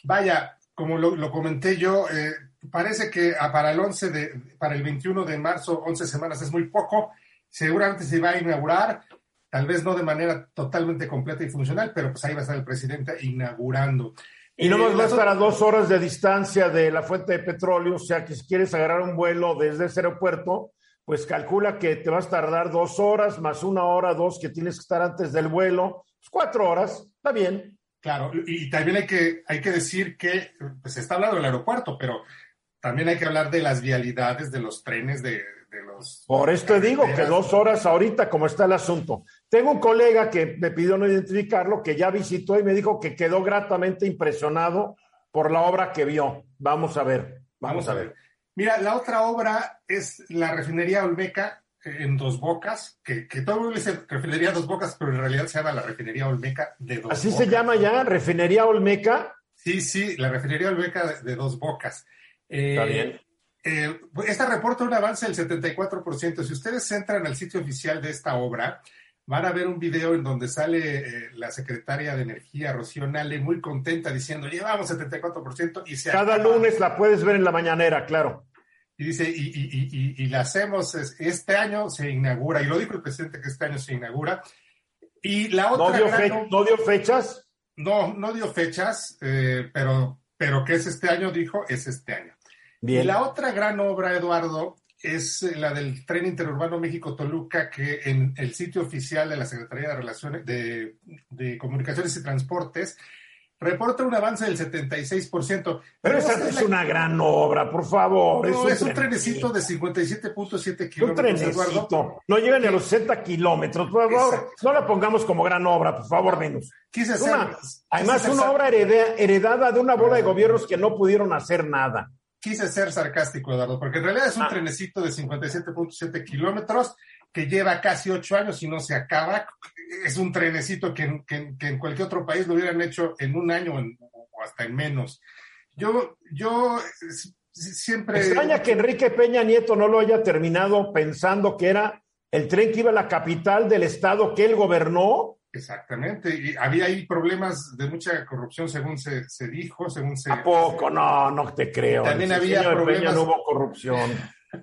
vaya, como lo, comenté yo, eh, parece que para el 11 de, para el 21 de marzo, 11 semanas es muy poco. Seguramente se va a inaugurar, tal vez no de manera totalmente completa y funcional, pero pues ahí va a estar el presidente inaugurando. Y no más va a estar a dos horas de distancia de la fuente de petróleo, o sea que si quieres agarrar un vuelo desde ese aeropuerto, pues calcula que te vas a tardar dos horas, más una hora, dos que tienes que estar antes del vuelo, pues cuatro horas, está bien. Claro, y también hay que, hay que decir que pues, se está hablando del aeropuerto, pero también hay que hablar de las vialidades de los trenes, de, los... Por esto digo que dos horas ahorita, como está el asunto. Tengo un colega que me pidió no identificarlo, que ya visitó y me dijo que quedó gratamente impresionado por la obra que vio. Vamos a ver, vamos, a ver. Mira, la otra obra es la refinería Olmeca en Dos Bocas, que, que todo el mundo dice refinería Dos Bocas, pero en realidad se llama la refinería Olmeca de Dos ¿Así se llama ya? ¿Refinería Olmeca? Sí, sí, la refinería Olmeca de Dos Bocas. Está eh, bien. Eh, esta reporta un avance del 74%. Si ustedes entran al sitio oficial de esta obra, van a ver un video en donde sale eh, la secretaria de Energía, Rocío Nale, muy contenta diciendo, llevamos 74% y se Cada lunes la puedes ver en la mañanera, claro. Y dice, y, y, y, la hacemos, este año se inaugura, y lo dijo el presidente que este año se inaugura. Y la otra... ¿No dio, fechas? No, no dio fechas, pero, pero que es este año, dijo, es este año. Y la otra gran obra, Eduardo, es la del tren interurbano México-Toluca, que en el sitio oficial de la Secretaría de Relaciones de, Comunicaciones y Transportes reporta un avance del 76%. Pero esa es una gran obra, por favor. No, es un, trenecito de 57.7 kilómetros. Un trenecito. No llega ni a los 60 kilómetros. Por favor, no la pongamos como gran obra, por favor, menos. Quise hacer. además, una obra heredada de una bola de gobiernos que no pudieron hacer nada. Quise ser sarcástico, Eduardo, porque en realidad es un ah. trenecito de 57.7 kilómetros que lleva casi ocho años y no se acaba. Es un trenecito que, en cualquier otro país lo hubieran hecho en un año o hasta en menos. Yo, yo siempre... Extraña que Enrique Peña Nieto no lo haya terminado pensando que era el tren que iba a la capital del estado que él gobernó. Exactamente, y había ahí problemas de mucha corrupción según se, dijo, según se... ¿A poco? No, no te creo. También había problemas... Peña no hubo corrupción.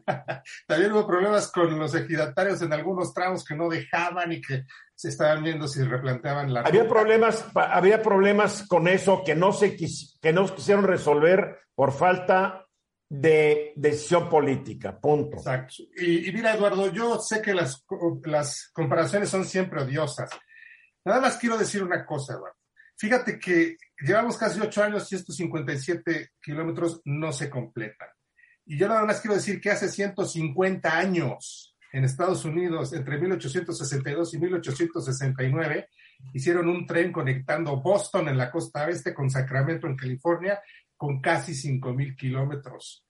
*laughs* También hubo problemas con los ejidatarios en algunos tramos que no dejaban y que se estaban viendo si replanteaban la. Había problemas, había problemas con eso que no se que no quisieron resolver por falta de decisión política. Punto. Exacto. Y, mira, Eduardo, yo sé que las, las comparaciones son siempre odiosas. Nada más quiero decir una cosa, Eduardo. Fíjate que llevamos casi ocho años y estos 57 kilómetros no se completan. Y yo nada más quiero decir que hace 150 años en Estados Unidos, entre 1862 y 1869, hicieron un tren conectando Boston en la costa oeste con Sacramento en California con casi 5.000 kilómetros,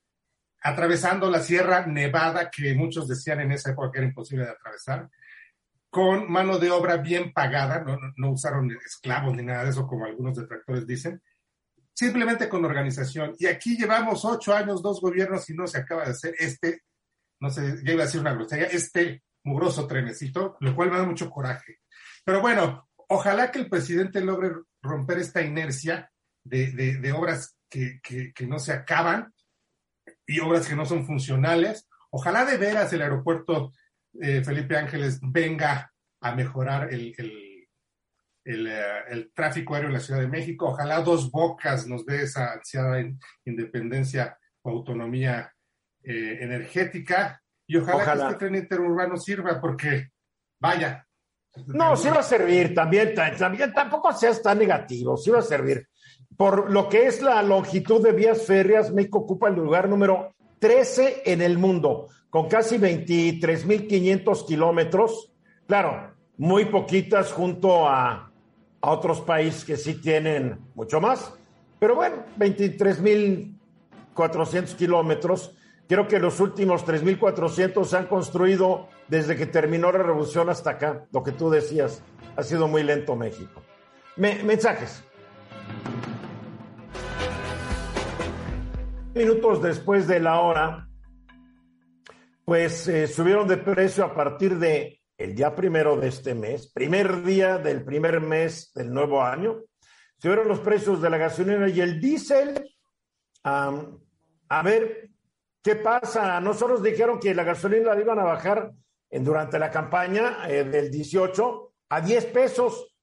atravesando la Sierra Nevada que muchos decían en esa época que era imposible de atravesar, con mano de obra bien pagada, no, no usaron esclavos ni nada de eso como algunos detractores dicen, simplemente con organización. Y aquí llevamos ocho años, dos gobiernos y no se acaba de hacer este, no sé, ya iba a decir una grosería, este mugroso trenecito, lo cual me da mucho coraje. Pero bueno, ojalá que el presidente logre romper esta inercia de, obras que, no se acaban y obras que no son funcionales. Ojalá de veras el aeropuerto eh, Felipe Ángeles venga a mejorar el el, tráfico aéreo en la Ciudad de México. Ojalá dos bocas nos dé esa ansiada independencia o autonomía eh, energética. Y ojalá, que este tren interurbano sirva porque, vaya. No, sí va a servir también, también tampoco seas tan negativo, sí va a servir. Por lo que es la longitud de vías férreas, México ocupa el lugar número 13 en el mundo, con casi 23.500 kilómetros. Claro, muy poquitas junto a a otros países que sí tienen mucho más. Pero bueno, 23.400 kilómetros. Creo que los últimos 3.400 se han construido desde que terminó la revolución hasta acá. Lo que tú decías, ha sido muy lento México. mensajes. Minutos después de la hora, pues eh, subieron de precio a partir de el día primero de este mes, primer día del primer mes del nuevo año, subieron los precios de la gasolina y el diésel. a ver, ¿qué pasa? Nosotros dijeron que la gasolina la iban a bajar en, durante la campaña eh, del 18 a 10 pesos.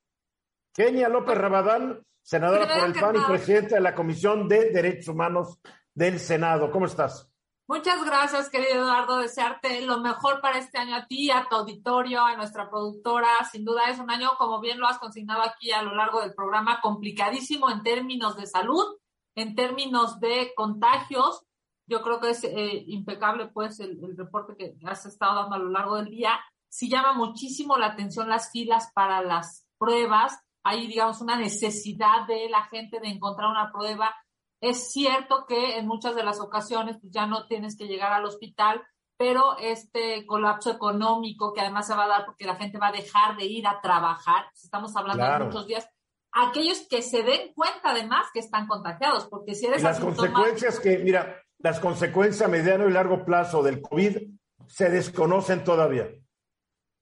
Kenia López Rabadán, senadora por el PAN y presidenta de la Comisión de Derechos Humanos del Senado. ¿Cómo estás? Muchas gracias, querido Eduardo. Desearte lo mejor para este año a ti, a tu auditorio, a nuestra productora. Sin duda es un año, como bien lo has consignado aquí a lo largo del programa, complicadísimo en términos de salud, en términos de contagios. Yo creo que es eh, impecable, pues, el, el, reporte que has estado dando a lo largo del día. Sí llama muchísimo la atención las filas para las pruebas. Hay, digamos, una necesidad de la gente de encontrar una prueba es cierto que en muchas de las ocasiones pues, ya no tienes que llegar al hospital, pero este colapso económico que además se va a dar porque la gente va a dejar de ir a trabajar, pues, estamos hablando de muchos días, aquellos que se den cuenta además que están contagiados, porque si eres... las consecuencias que, mira, las consecuencias a mediano y largo plazo del COVID se desconocen todavía.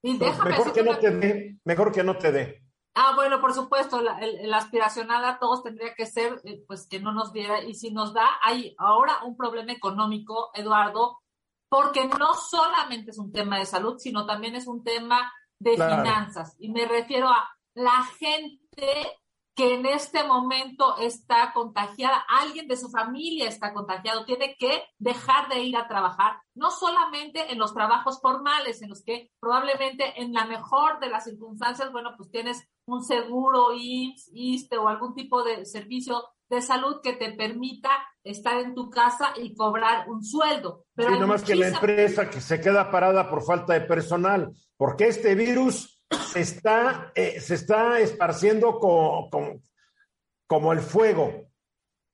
mejor que no te dé, mejor que no te dé. Ah, bueno, por supuesto, la, aspiracional a todos tendría que ser, eh, pues, que no nos diera, y si nos da, hay ahora un problema económico, Eduardo, porque no solamente es un tema de salud, sino también es un tema de finanzas. Y me refiero a la gente que en este momento está contagiada, alguien de su familia está contagiado, tiene que dejar de ir a trabajar, no solamente en los trabajos formales, en los que probablemente en la mejor de las circunstancias, bueno, pues tienes un seguro IMSS, ISTE o algún tipo de servicio de salud que te permita estar en tu casa y cobrar un sueldo. Pero sí, más que la empresa que se queda parada por falta de personal, porque este virus se está, eh, se está esparciendo como el fuego.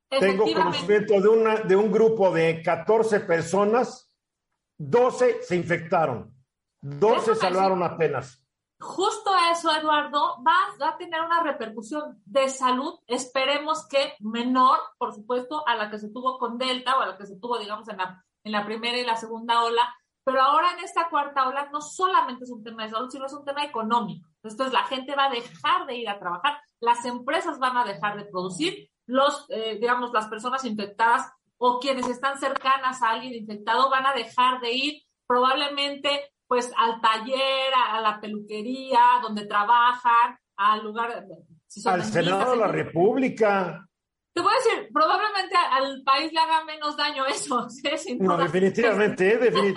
Tengo conocimiento de, una, de un grupo de 14 personas, 12 se infectaron, 12 salvaron apenas. Justo eso, Eduardo, va, a tener una repercusión de salud, esperemos que menor, por supuesto, a la que se tuvo con Delta o a la que se tuvo, digamos, en la, en la primera y la segunda ola, pero ahora en esta cuarta ola no solamente es un tema de salud, sino es un tema económico. Entonces la gente va a dejar de ir a trabajar, las empresas van a dejar de producir los, eh, digamos, las personas infectadas o quienes están cercanas a alguien infectado van a dejar de ir probablemente pues al taller, a, la peluquería, donde trabajan, al lugar... al Senado de la República. Te voy a decir, probablemente al país le haga menos daño eso. *laughs* no, definitivamente, ¿eh?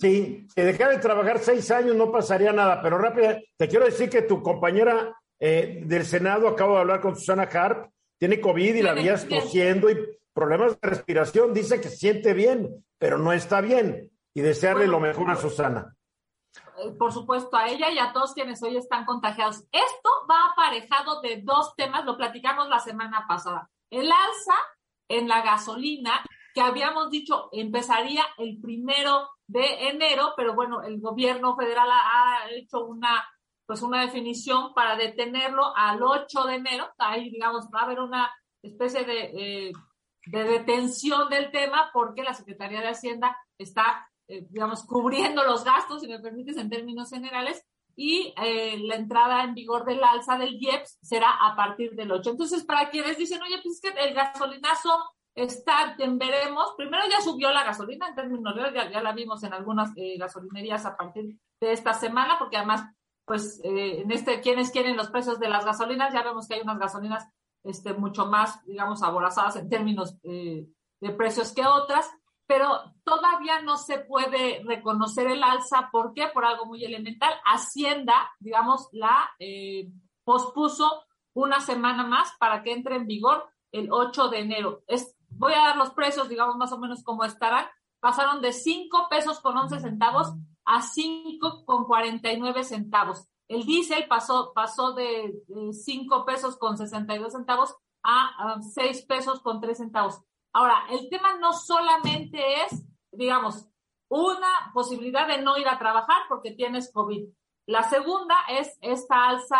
si, dejara de trabajar seis años no pasaría nada, pero rápido, te quiero decir que tu compañera eh, del Senado, acabo de hablar con Susana Harp, tiene COVID y la vías tosiendo y problemas de respiración. Dice que siente bien, pero no está bien. Y desearle lo mejor a Susana. Eh, por supuesto, a ella y a todos quienes hoy están contagiados. Esto va aparejado de dos temas, lo platicamos la semana pasada. El alza en la gasolina, que habíamos dicho empezaría el primero de enero, pero bueno, el gobierno federal ha hecho una pues una definición para detenerlo al 8 de enero. Ahí, digamos, va a haber una especie de, eh, de detención del tema porque la Secretaría de Hacienda está, eh, digamos, cubriendo los gastos, si me permites, en términos generales, y eh, la entrada en vigor del alza del IEPS será a partir del 8. Entonces, para quienes dicen, oye, pues es que el gasolinazo está, veremos, primero ya subió la gasolina en términos reales, ya, la vimos en algunas gasolinerías a partir de esta semana, porque además pues eh, en este, quienes quieren los precios de las gasolinas, ya vemos que hay unas gasolinas este, mucho más, digamos, aborazadas en términos eh, de precios que otras, pero todavía no se puede reconocer el alza. ¿Por qué? Por algo muy elemental. Hacienda, digamos, la eh, pospuso una semana más para que entre en vigor el 8 de enero. Es, voy a dar los precios, digamos, más o menos como estarán. Pasaron de 5 pesos con 11 centavos a 5,49 centavos. El diésel pasó, pasó de, 5 pesos con 62 centavos a 6 pesos con 3 centavos. Ahora, el tema no solamente es, digamos, una posibilidad de no ir a trabajar porque tienes COVID. La segunda es esta alza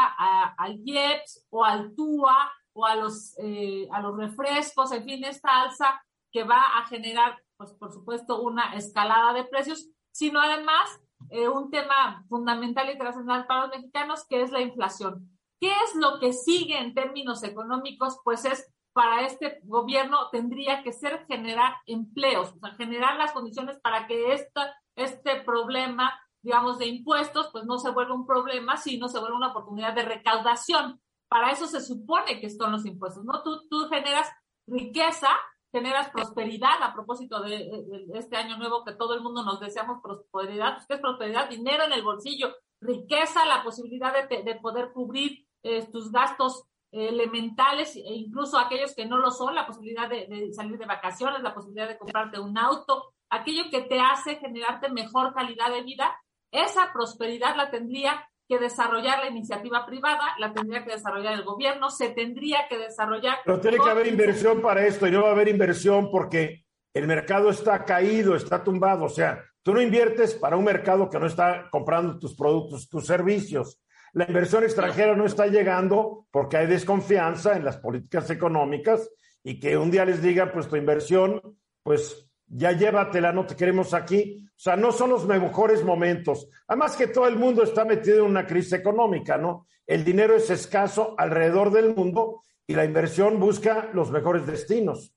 al IEPS o al TUA o a los, eh, a los refrescos, en fin, esta alza que va a generar, pues por supuesto, una escalada de precios sino además eh, un tema fundamental y trascendental para los mexicanos, que es la inflación. ¿Qué es lo que sigue en términos económicos? Pues es para este gobierno tendría que ser generar empleos, o sea, generar las condiciones para que esta, este problema, digamos, de impuestos, pues no se vuelva un problema, sino se vuelva una oportunidad de recaudación. Para eso se supone que son los impuestos, ¿no? Tú, tú generas riqueza generas prosperidad a propósito de, este año nuevo que todo el mundo nos deseamos prosperidad. Pues, ¿Qué es prosperidad? Dinero en el bolsillo, riqueza, la posibilidad de, poder cubrir eh, tus gastos elementales e incluso aquellos que no lo son, la posibilidad de, salir de vacaciones, la posibilidad de comprarte un auto, aquello que te hace generarte mejor calidad de vida, esa prosperidad la tendría que desarrollar la iniciativa privada, la tendría que desarrollar el gobierno, se tendría que desarrollar... Pero tiene que haber inversión para esto y no va a haber inversión porque el mercado está caído, está tumbado. O sea, tú no inviertes para un mercado que no está comprando tus productos, tus servicios. La inversión extranjera no está llegando porque hay desconfianza en las políticas económicas y que un día les diga, pues tu inversión, pues ya llévatela, no te queremos aquí. O sea, no son los mejores momentos. Además que todo el mundo está metido en una crisis económica, ¿no? El dinero es escaso alrededor del mundo y la inversión busca los mejores destinos.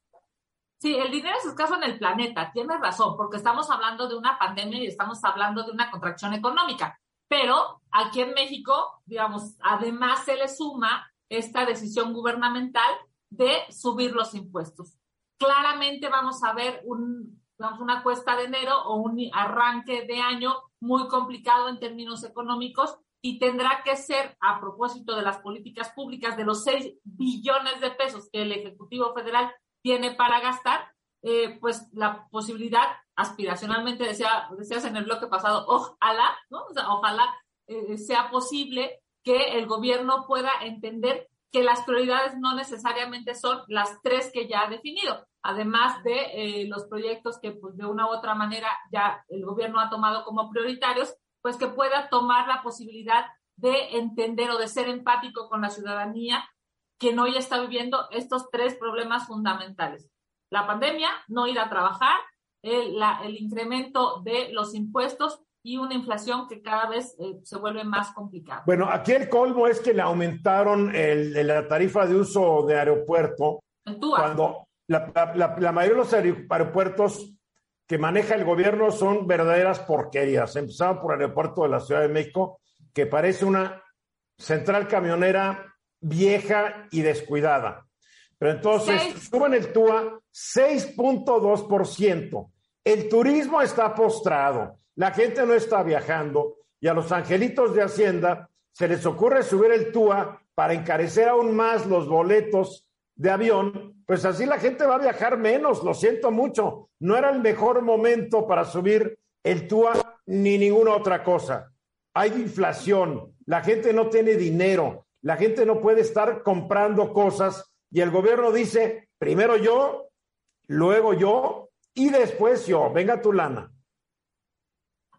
Sí, el dinero es escaso en el planeta, tienes razón, porque estamos hablando de una pandemia y estamos hablando de una contracción económica. Pero aquí en México, digamos, además se le suma esta decisión gubernamental de subir los impuestos. Claramente vamos a ver un, una cuesta de enero o un arranque de año muy complicado en términos económicos y tendrá que ser a propósito de las políticas públicas de los 6 billones de pesos que el Ejecutivo Federal tiene para gastar, eh, pues la posibilidad, aspiracionalmente decía, decías en el bloque pasado, ojalá, sea, ojalá eh, sea posible que el gobierno pueda entender que las prioridades no necesariamente son las tres que ya ha definido, además de eh, los proyectos que pues, de una u otra manera ya el gobierno ha tomado como prioritarios, pues que pueda tomar la posibilidad de entender o de ser empático con la ciudadanía que hoy está viviendo estos tres problemas fundamentales. La pandemia, no ir a trabajar, el, el incremento de los impuestos y una inflación que cada vez eh, se vuelve más complicada. Bueno, aquí el colmo es que le aumentaron el, la tarifa de uso de aeropuerto. Cuando la, la, la, mayoría de los aeropuertos que maneja el gobierno son verdaderas porquerías. Empezando por el aeropuerto de la Ciudad de México, que parece una central camionera vieja y descuidada. Pero entonces suben el TUA 6.2%. El turismo está postrado la gente no está viajando y a los angelitos de Hacienda se les ocurre subir el TUA para encarecer aún más los boletos de avión, pues así la gente va a viajar menos, lo siento mucho. No era el mejor momento para subir el TUA ni ninguna otra cosa. Hay inflación, la gente no tiene dinero, la gente no puede estar comprando cosas y el gobierno dice, primero yo, luego yo y después yo, venga tu lana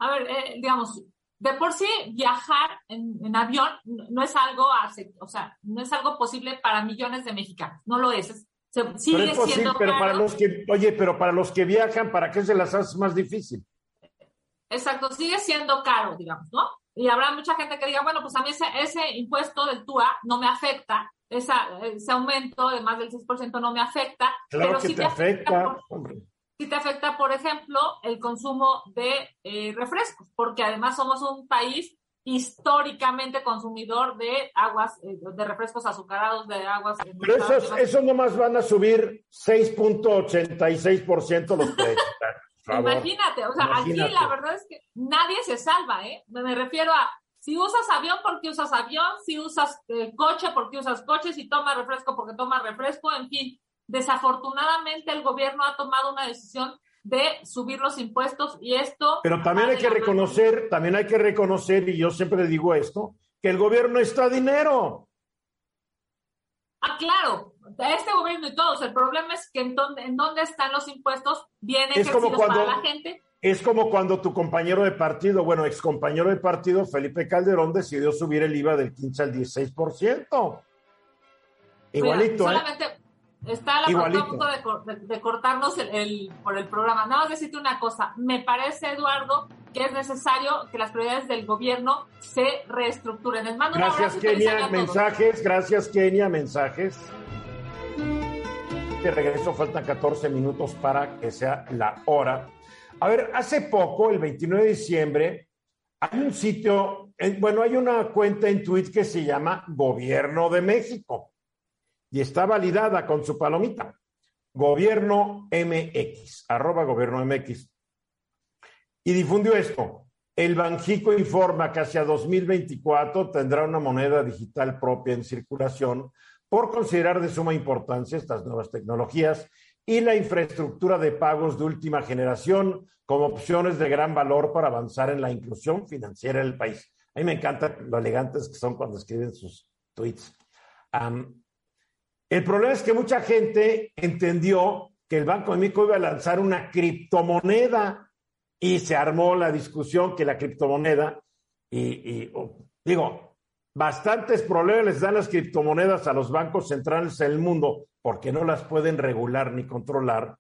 a ver, eh, digamos, de por sí viajar en, avión no es algo, o sea, no es algo posible para millones de mexicanos, no lo es. sigue pero es siendo pero para los que, oye, pero para los que viajan, ¿para qué se las hace más difícil? Exacto, sigue siendo caro, digamos, ¿no? Y habrá mucha gente que diga, bueno, pues a mí ese, ese impuesto del TUA no me afecta, esa, ese aumento de más del 6% no me afecta. Claro pero que sí te afecta, hombre sí te afecta, por ejemplo, el consumo de eh, refrescos, porque además somos un país históricamente consumidor de aguas, eh, de refrescos azucarados, de aguas. Pero esos, esos nomás van a subir 6.86% los precios. Imagínate, o sea, aquí la verdad es que nadie se salva, ¿eh? Me refiero a si usas avión porque usas avión, si usas eh, coche porque usas coche, si tomas refresco porque tomas refresco, en fin, Desafortunadamente el gobierno ha tomado una decisión de subir los impuestos y esto... Pero también hay que reconocer, también hay que reconocer, y yo siempre digo esto, que el gobierno está dinero. Ah, claro, este gobierno y todos. El problema es que en dónde, en dónde están los impuestos vienen es como cuando, para la gente. Es como cuando tu compañero de partido, bueno, ex compañero de partido, Felipe Calderón, decidió subir el IVA del 15 al 16%. Igualito, ¿eh? Está la a punto de, cortarnos el, por el programa. Nada más decirte una cosa. Me parece, Eduardo, que es necesario que las prioridades del gobierno se reestructuren. Les mando gracias, Kenia. Mensajes. Gracias, Kenia. Mensajes. De regreso faltan 14 minutos para que sea la hora. A ver, hace poco, el 29 de diciembre, hay un sitio, bueno, hay una cuenta en Twitter que se llama Gobierno de México y está validada con su palomita. Gobierno MX, arroba gobierno MX. Y difundió esto. El Banjico informa que hacia 2024 tendrá una moneda digital propia en circulación por considerar de suma importancia estas nuevas tecnologías y la infraestructura de pagos de última generación como opciones de gran valor para avanzar en la inclusión financiera del país. A mí me encanta lo elegantes que son cuando escriben sus tweets. El problema es que mucha gente entendió que el Banco de México iba a lanzar una criptomoneda y se armó la discusión que la criptomoneda, y, oh, digo, bastantes problemas les dan las criptomonedas a los bancos centrales del mundo porque no las pueden regular ni controlar,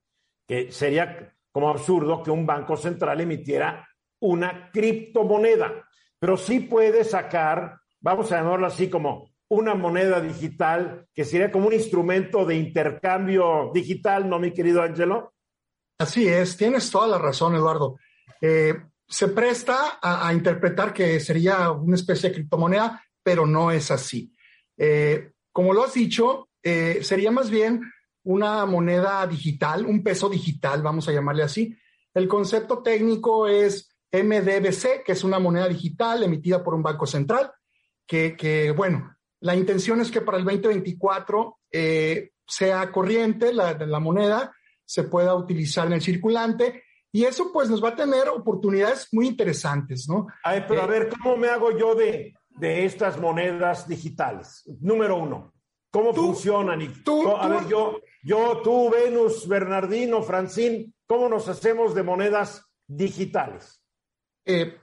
que sería como absurdo que un banco central emitiera una criptomoneda, pero sí puede sacar, vamos a llamarlo así como una moneda digital que sería como un instrumento de intercambio digital, ¿no, mi querido Angelo? Así es, tienes toda la razón, Eduardo. Eh, se presta a, interpretar que sería una especie de criptomoneda, pero no es así. Eh, como lo has dicho, eh, sería más bien una moneda digital, un peso digital, vamos a llamarle así. El concepto técnico es MDBC, que es una moneda digital emitida por un banco central, que, que bueno, la intención es que para el 2024 eh, sea corriente la, la moneda, se pueda utilizar en el circulante y eso pues nos va a tener oportunidades muy interesantes, ¿no? Ay, pero a ver, ¿cómo me hago yo de, de estas monedas digitales? Número uno, ¿cómo Tú- funcionan? Y, tú- a tú- ver, yo, yo, tú, Venus, Bernardino, Francín, ¿cómo nos hacemos de monedas digitales? Eh,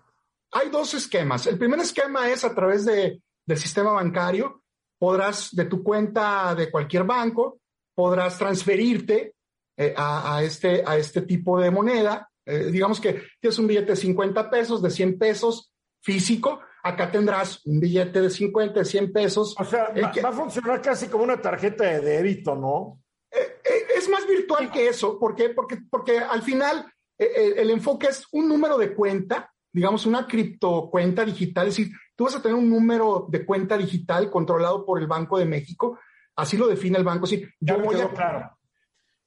hay dos esquemas. El primer esquema es a través de, del sistema bancario. Podrás, de tu cuenta de cualquier banco, podrás transferirte eh, a, a este, a este tipo de moneda. Eh, digamos que tienes un billete de 50 pesos, de 100 pesos físico. Acá tendrás un billete de 50, de 100 pesos. O sea, El va, que- va a funcionar casi como una tarjeta de débito, ¿no? Eh, eh, es más virtual que eso. ¿Por qué? Porque, porque al final eh, eh, el enfoque es un número de cuenta, digamos una criptocuenta digital. Es decir, tú vas a tener un número de cuenta digital controlado por el Banco de México. Así lo define el banco. Sí, yo voy quedó a. claro.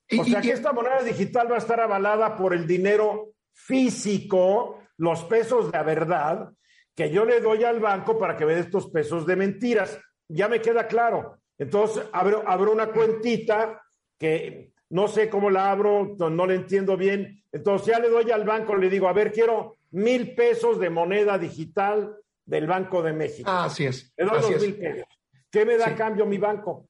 y- O sea y- que esta moneda digital va a estar avalada por el dinero físico, los pesos de la verdad, que yo le doy al banco para que me dé estos pesos de mentiras. Ya me queda claro. Entonces, abro, abro una cuentita que no sé cómo la abro, no, no le entiendo bien. Entonces ya le doy al banco, le digo, a ver, quiero mil pesos de moneda digital del Banco de México. así es. le doy Así los es. mil pesos. ¿Qué me da Sí. a cambio mi banco?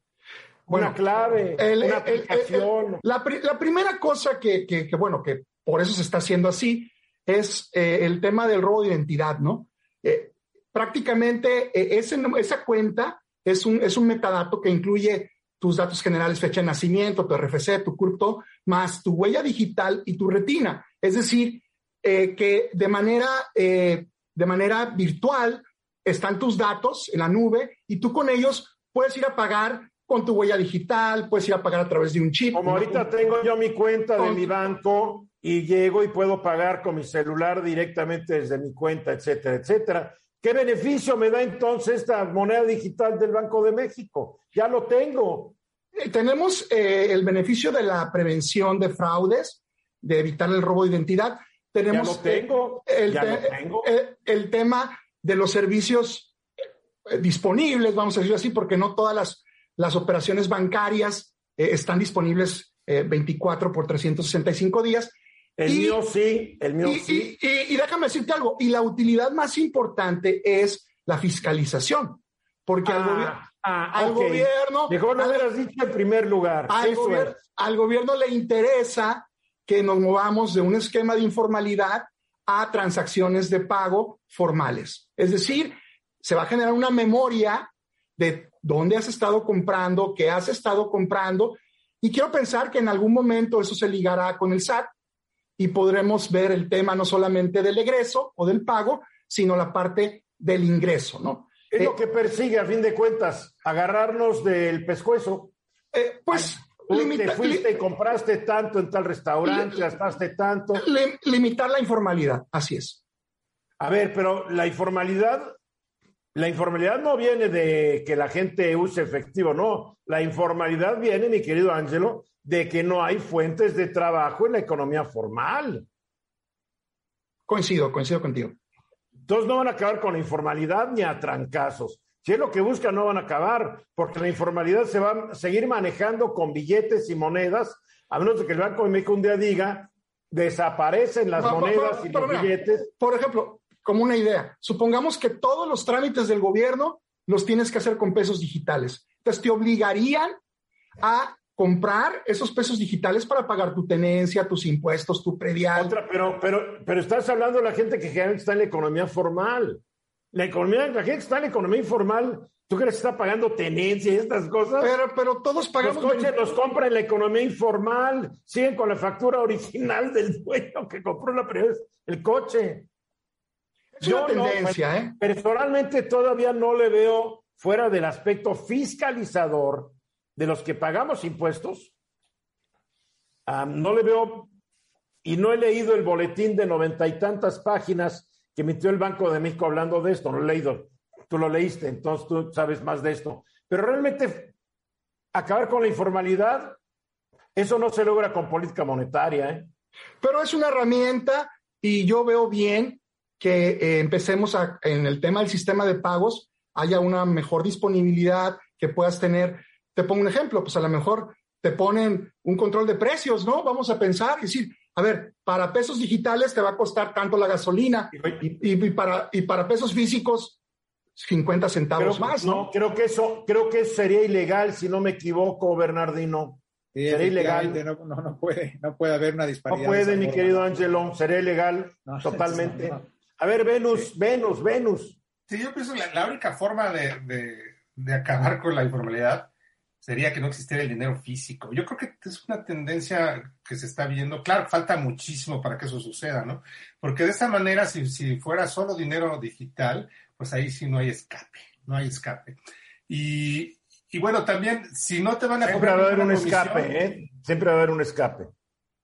Bueno, una clave, El- una el- aplicación. el- la, pri- la primera cosa que, que- que, bueno, que por eso se está haciendo así, es eh, el tema del robo de identidad, ¿no? Eh, prácticamente eh, ese esa cuenta es un, es un metadato que incluye tus datos generales, fecha de nacimiento, tu RFC, tu CURPTO, más tu huella digital y tu retina. Es decir, eh, que de manera, eh, de manera virtual están tus datos en la nube y tú con ellos puedes ir a pagar con tu huella digital, puedes ir a pagar a través de un chip. Como ahorita tengo yo mi cuenta de mi banco y llego y puedo pagar con mi celular directamente desde mi cuenta, etcétera, etcétera. ¿Qué beneficio me da entonces esta moneda digital del Banco de México? Ya lo tengo. Eh, Tenemos eh, el beneficio de la prevención de fraudes, de evitar el robo de identidad. Ya Tenemos lo tengo. eh, el, ya te- lo tengo. el tema de los servicios disponibles, vamos a decirlo así, porque no todas las, las operaciones bancarias eh, están disponibles eh, 24 por 365 días. El y- mío sí, el mío Y, sí. y- y- déjame decirte algo, y la utilidad más importante es la fiscalización, porque al, gobi- Ah, ah, al ok. gobierno, Mejor al- hubieras dicho en primer lugar. al, Eso gobier- es. al gobierno le interesa que nos movamos de un esquema de informalidad a transacciones de pago formales. Es decir, se va a generar una memoria de dónde has estado comprando, qué has estado comprando, y quiero pensar que en algún momento eso se ligará con el SAT y podremos ver el tema no solamente del egreso o del pago, sino la parte del ingreso, ¿no? Es Eh, lo que persigue, a fin de cuentas, agarrarnos del pescuezo. eh, pues Tú limita- te fuiste li- y compraste tanto en tal restaurante, Li- gastaste tanto. li- limitar la informalidad, así es. A ver, pero la informalidad, la informalidad no viene de que la gente use efectivo, no. La informalidad viene, mi querido Ángelo, de que no hay fuentes de trabajo en la economía formal. Coincido, coincido contigo. Entonces no van a acabar con la informalidad ni a trancazos. Si es lo que buscan, no van a acabar, porque la informalidad se va a seguir manejando con billetes y monedas, a menos de que el Banco de México un día diga, desaparecen las monedas y los mira, billetes. Por ejemplo, como una idea, supongamos que todos los trámites del gobierno los tienes que hacer con pesos digitales. Entonces te obligarían a comprar esos pesos digitales para pagar tu tenencia, tus impuestos, tu predial. Otra, pero, pero, pero estás hablando de la gente que generalmente está en la economía formal. La economía, la gente que está en la economía informal, ¿tú crees que está pagando tenencia y estas cosas? Pero, pero todos los pagamos. coches los compra en la economía informal, siguen con la factura original del dueño que compró la primera vez el coche. Es una Yo no, tendencia, ¿eh? Personalmente todavía no le veo fuera del aspecto fiscalizador de los que pagamos impuestos. ah, no le veo y no he leído el boletín de noventa y tantas páginas que emitió el Banco de México hablando de esto. No lo he leído. Tú lo leíste, entonces tú sabes más de esto. Pero realmente acabar con la informalidad, eso no se logra con política monetaria. ¿eh? Pero es una herramienta y yo veo bien que eh, empecemos a, en el tema del sistema de pagos, haya una mejor disponibilidad, que puedas tener, te pongo un ejemplo, pues a lo mejor te ponen un control de precios, ¿no? Vamos a pensar y decir, a ver, para pesos digitales te va a costar tanto la gasolina y, y, para, y para pesos físicos 50 centavos más, ¿no? creo que eso, creo que sería ilegal si no me equivoco, Bernardino. sería ilegal. No, no, puede, no puede haber una disparidad. No puede, mi querido Angelo, sería ilegal *laughs* totalmente. A ver, Venus, Venus, Venus. Sí, yo pienso que la, única forma de, de, de, acabar con la informalidad sería que no existiera el dinero físico. Yo creo que es una tendencia que se está viendo. Claro, falta muchísimo para que eso suceda, ¿no? Porque de esa manera, si, si fuera solo dinero digital, pues ahí sí no hay escape, no hay escape. Y, y bueno, también, si no te van a Siempre va a haber un escape, ¿eh? Siempre va a haber un escape.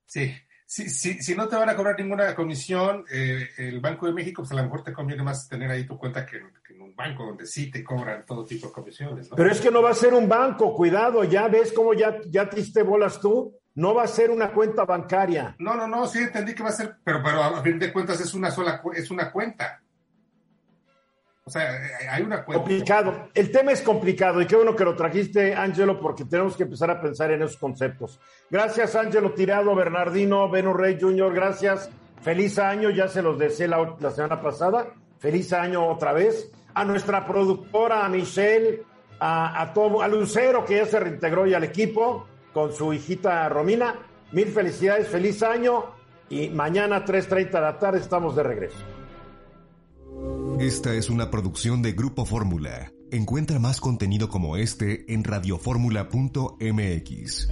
Sí, si, si, si, no te van a cobrar ninguna comisión, eh, el Banco de México, pues a lo mejor te conviene más tener ahí tu cuenta que, en un banco donde sí te cobran todo tipo de comisiones. ¿no? Pero es que no va a ser un banco, cuidado, ya ves cómo ya, ya te bolas tú. No va a ser una cuenta bancaria. No, no, no, sí entendí que va a ser, pero, pero a fin de cuentas es una sola, es una cuenta. O sea, hay una cuenta. Complicado. El tema es complicado y qué bueno que lo trajiste, Ángelo, porque tenemos que empezar a pensar en esos conceptos. Gracias, Ángelo Tirado, Bernardino, Beno Rey Jr., gracias. Feliz año, ya se los deseé la, semana pasada. Feliz año otra vez. A nuestra productora, a Michelle, a, a, todo, a Lucero, que ya se reintegró y al equipo con su hijita Romina. Mil felicidades, feliz año y mañana 3.30 de la tarde estamos de regreso. Esta es una producción de Grupo Fórmula. Encuentra más contenido como este en radioformula.mx.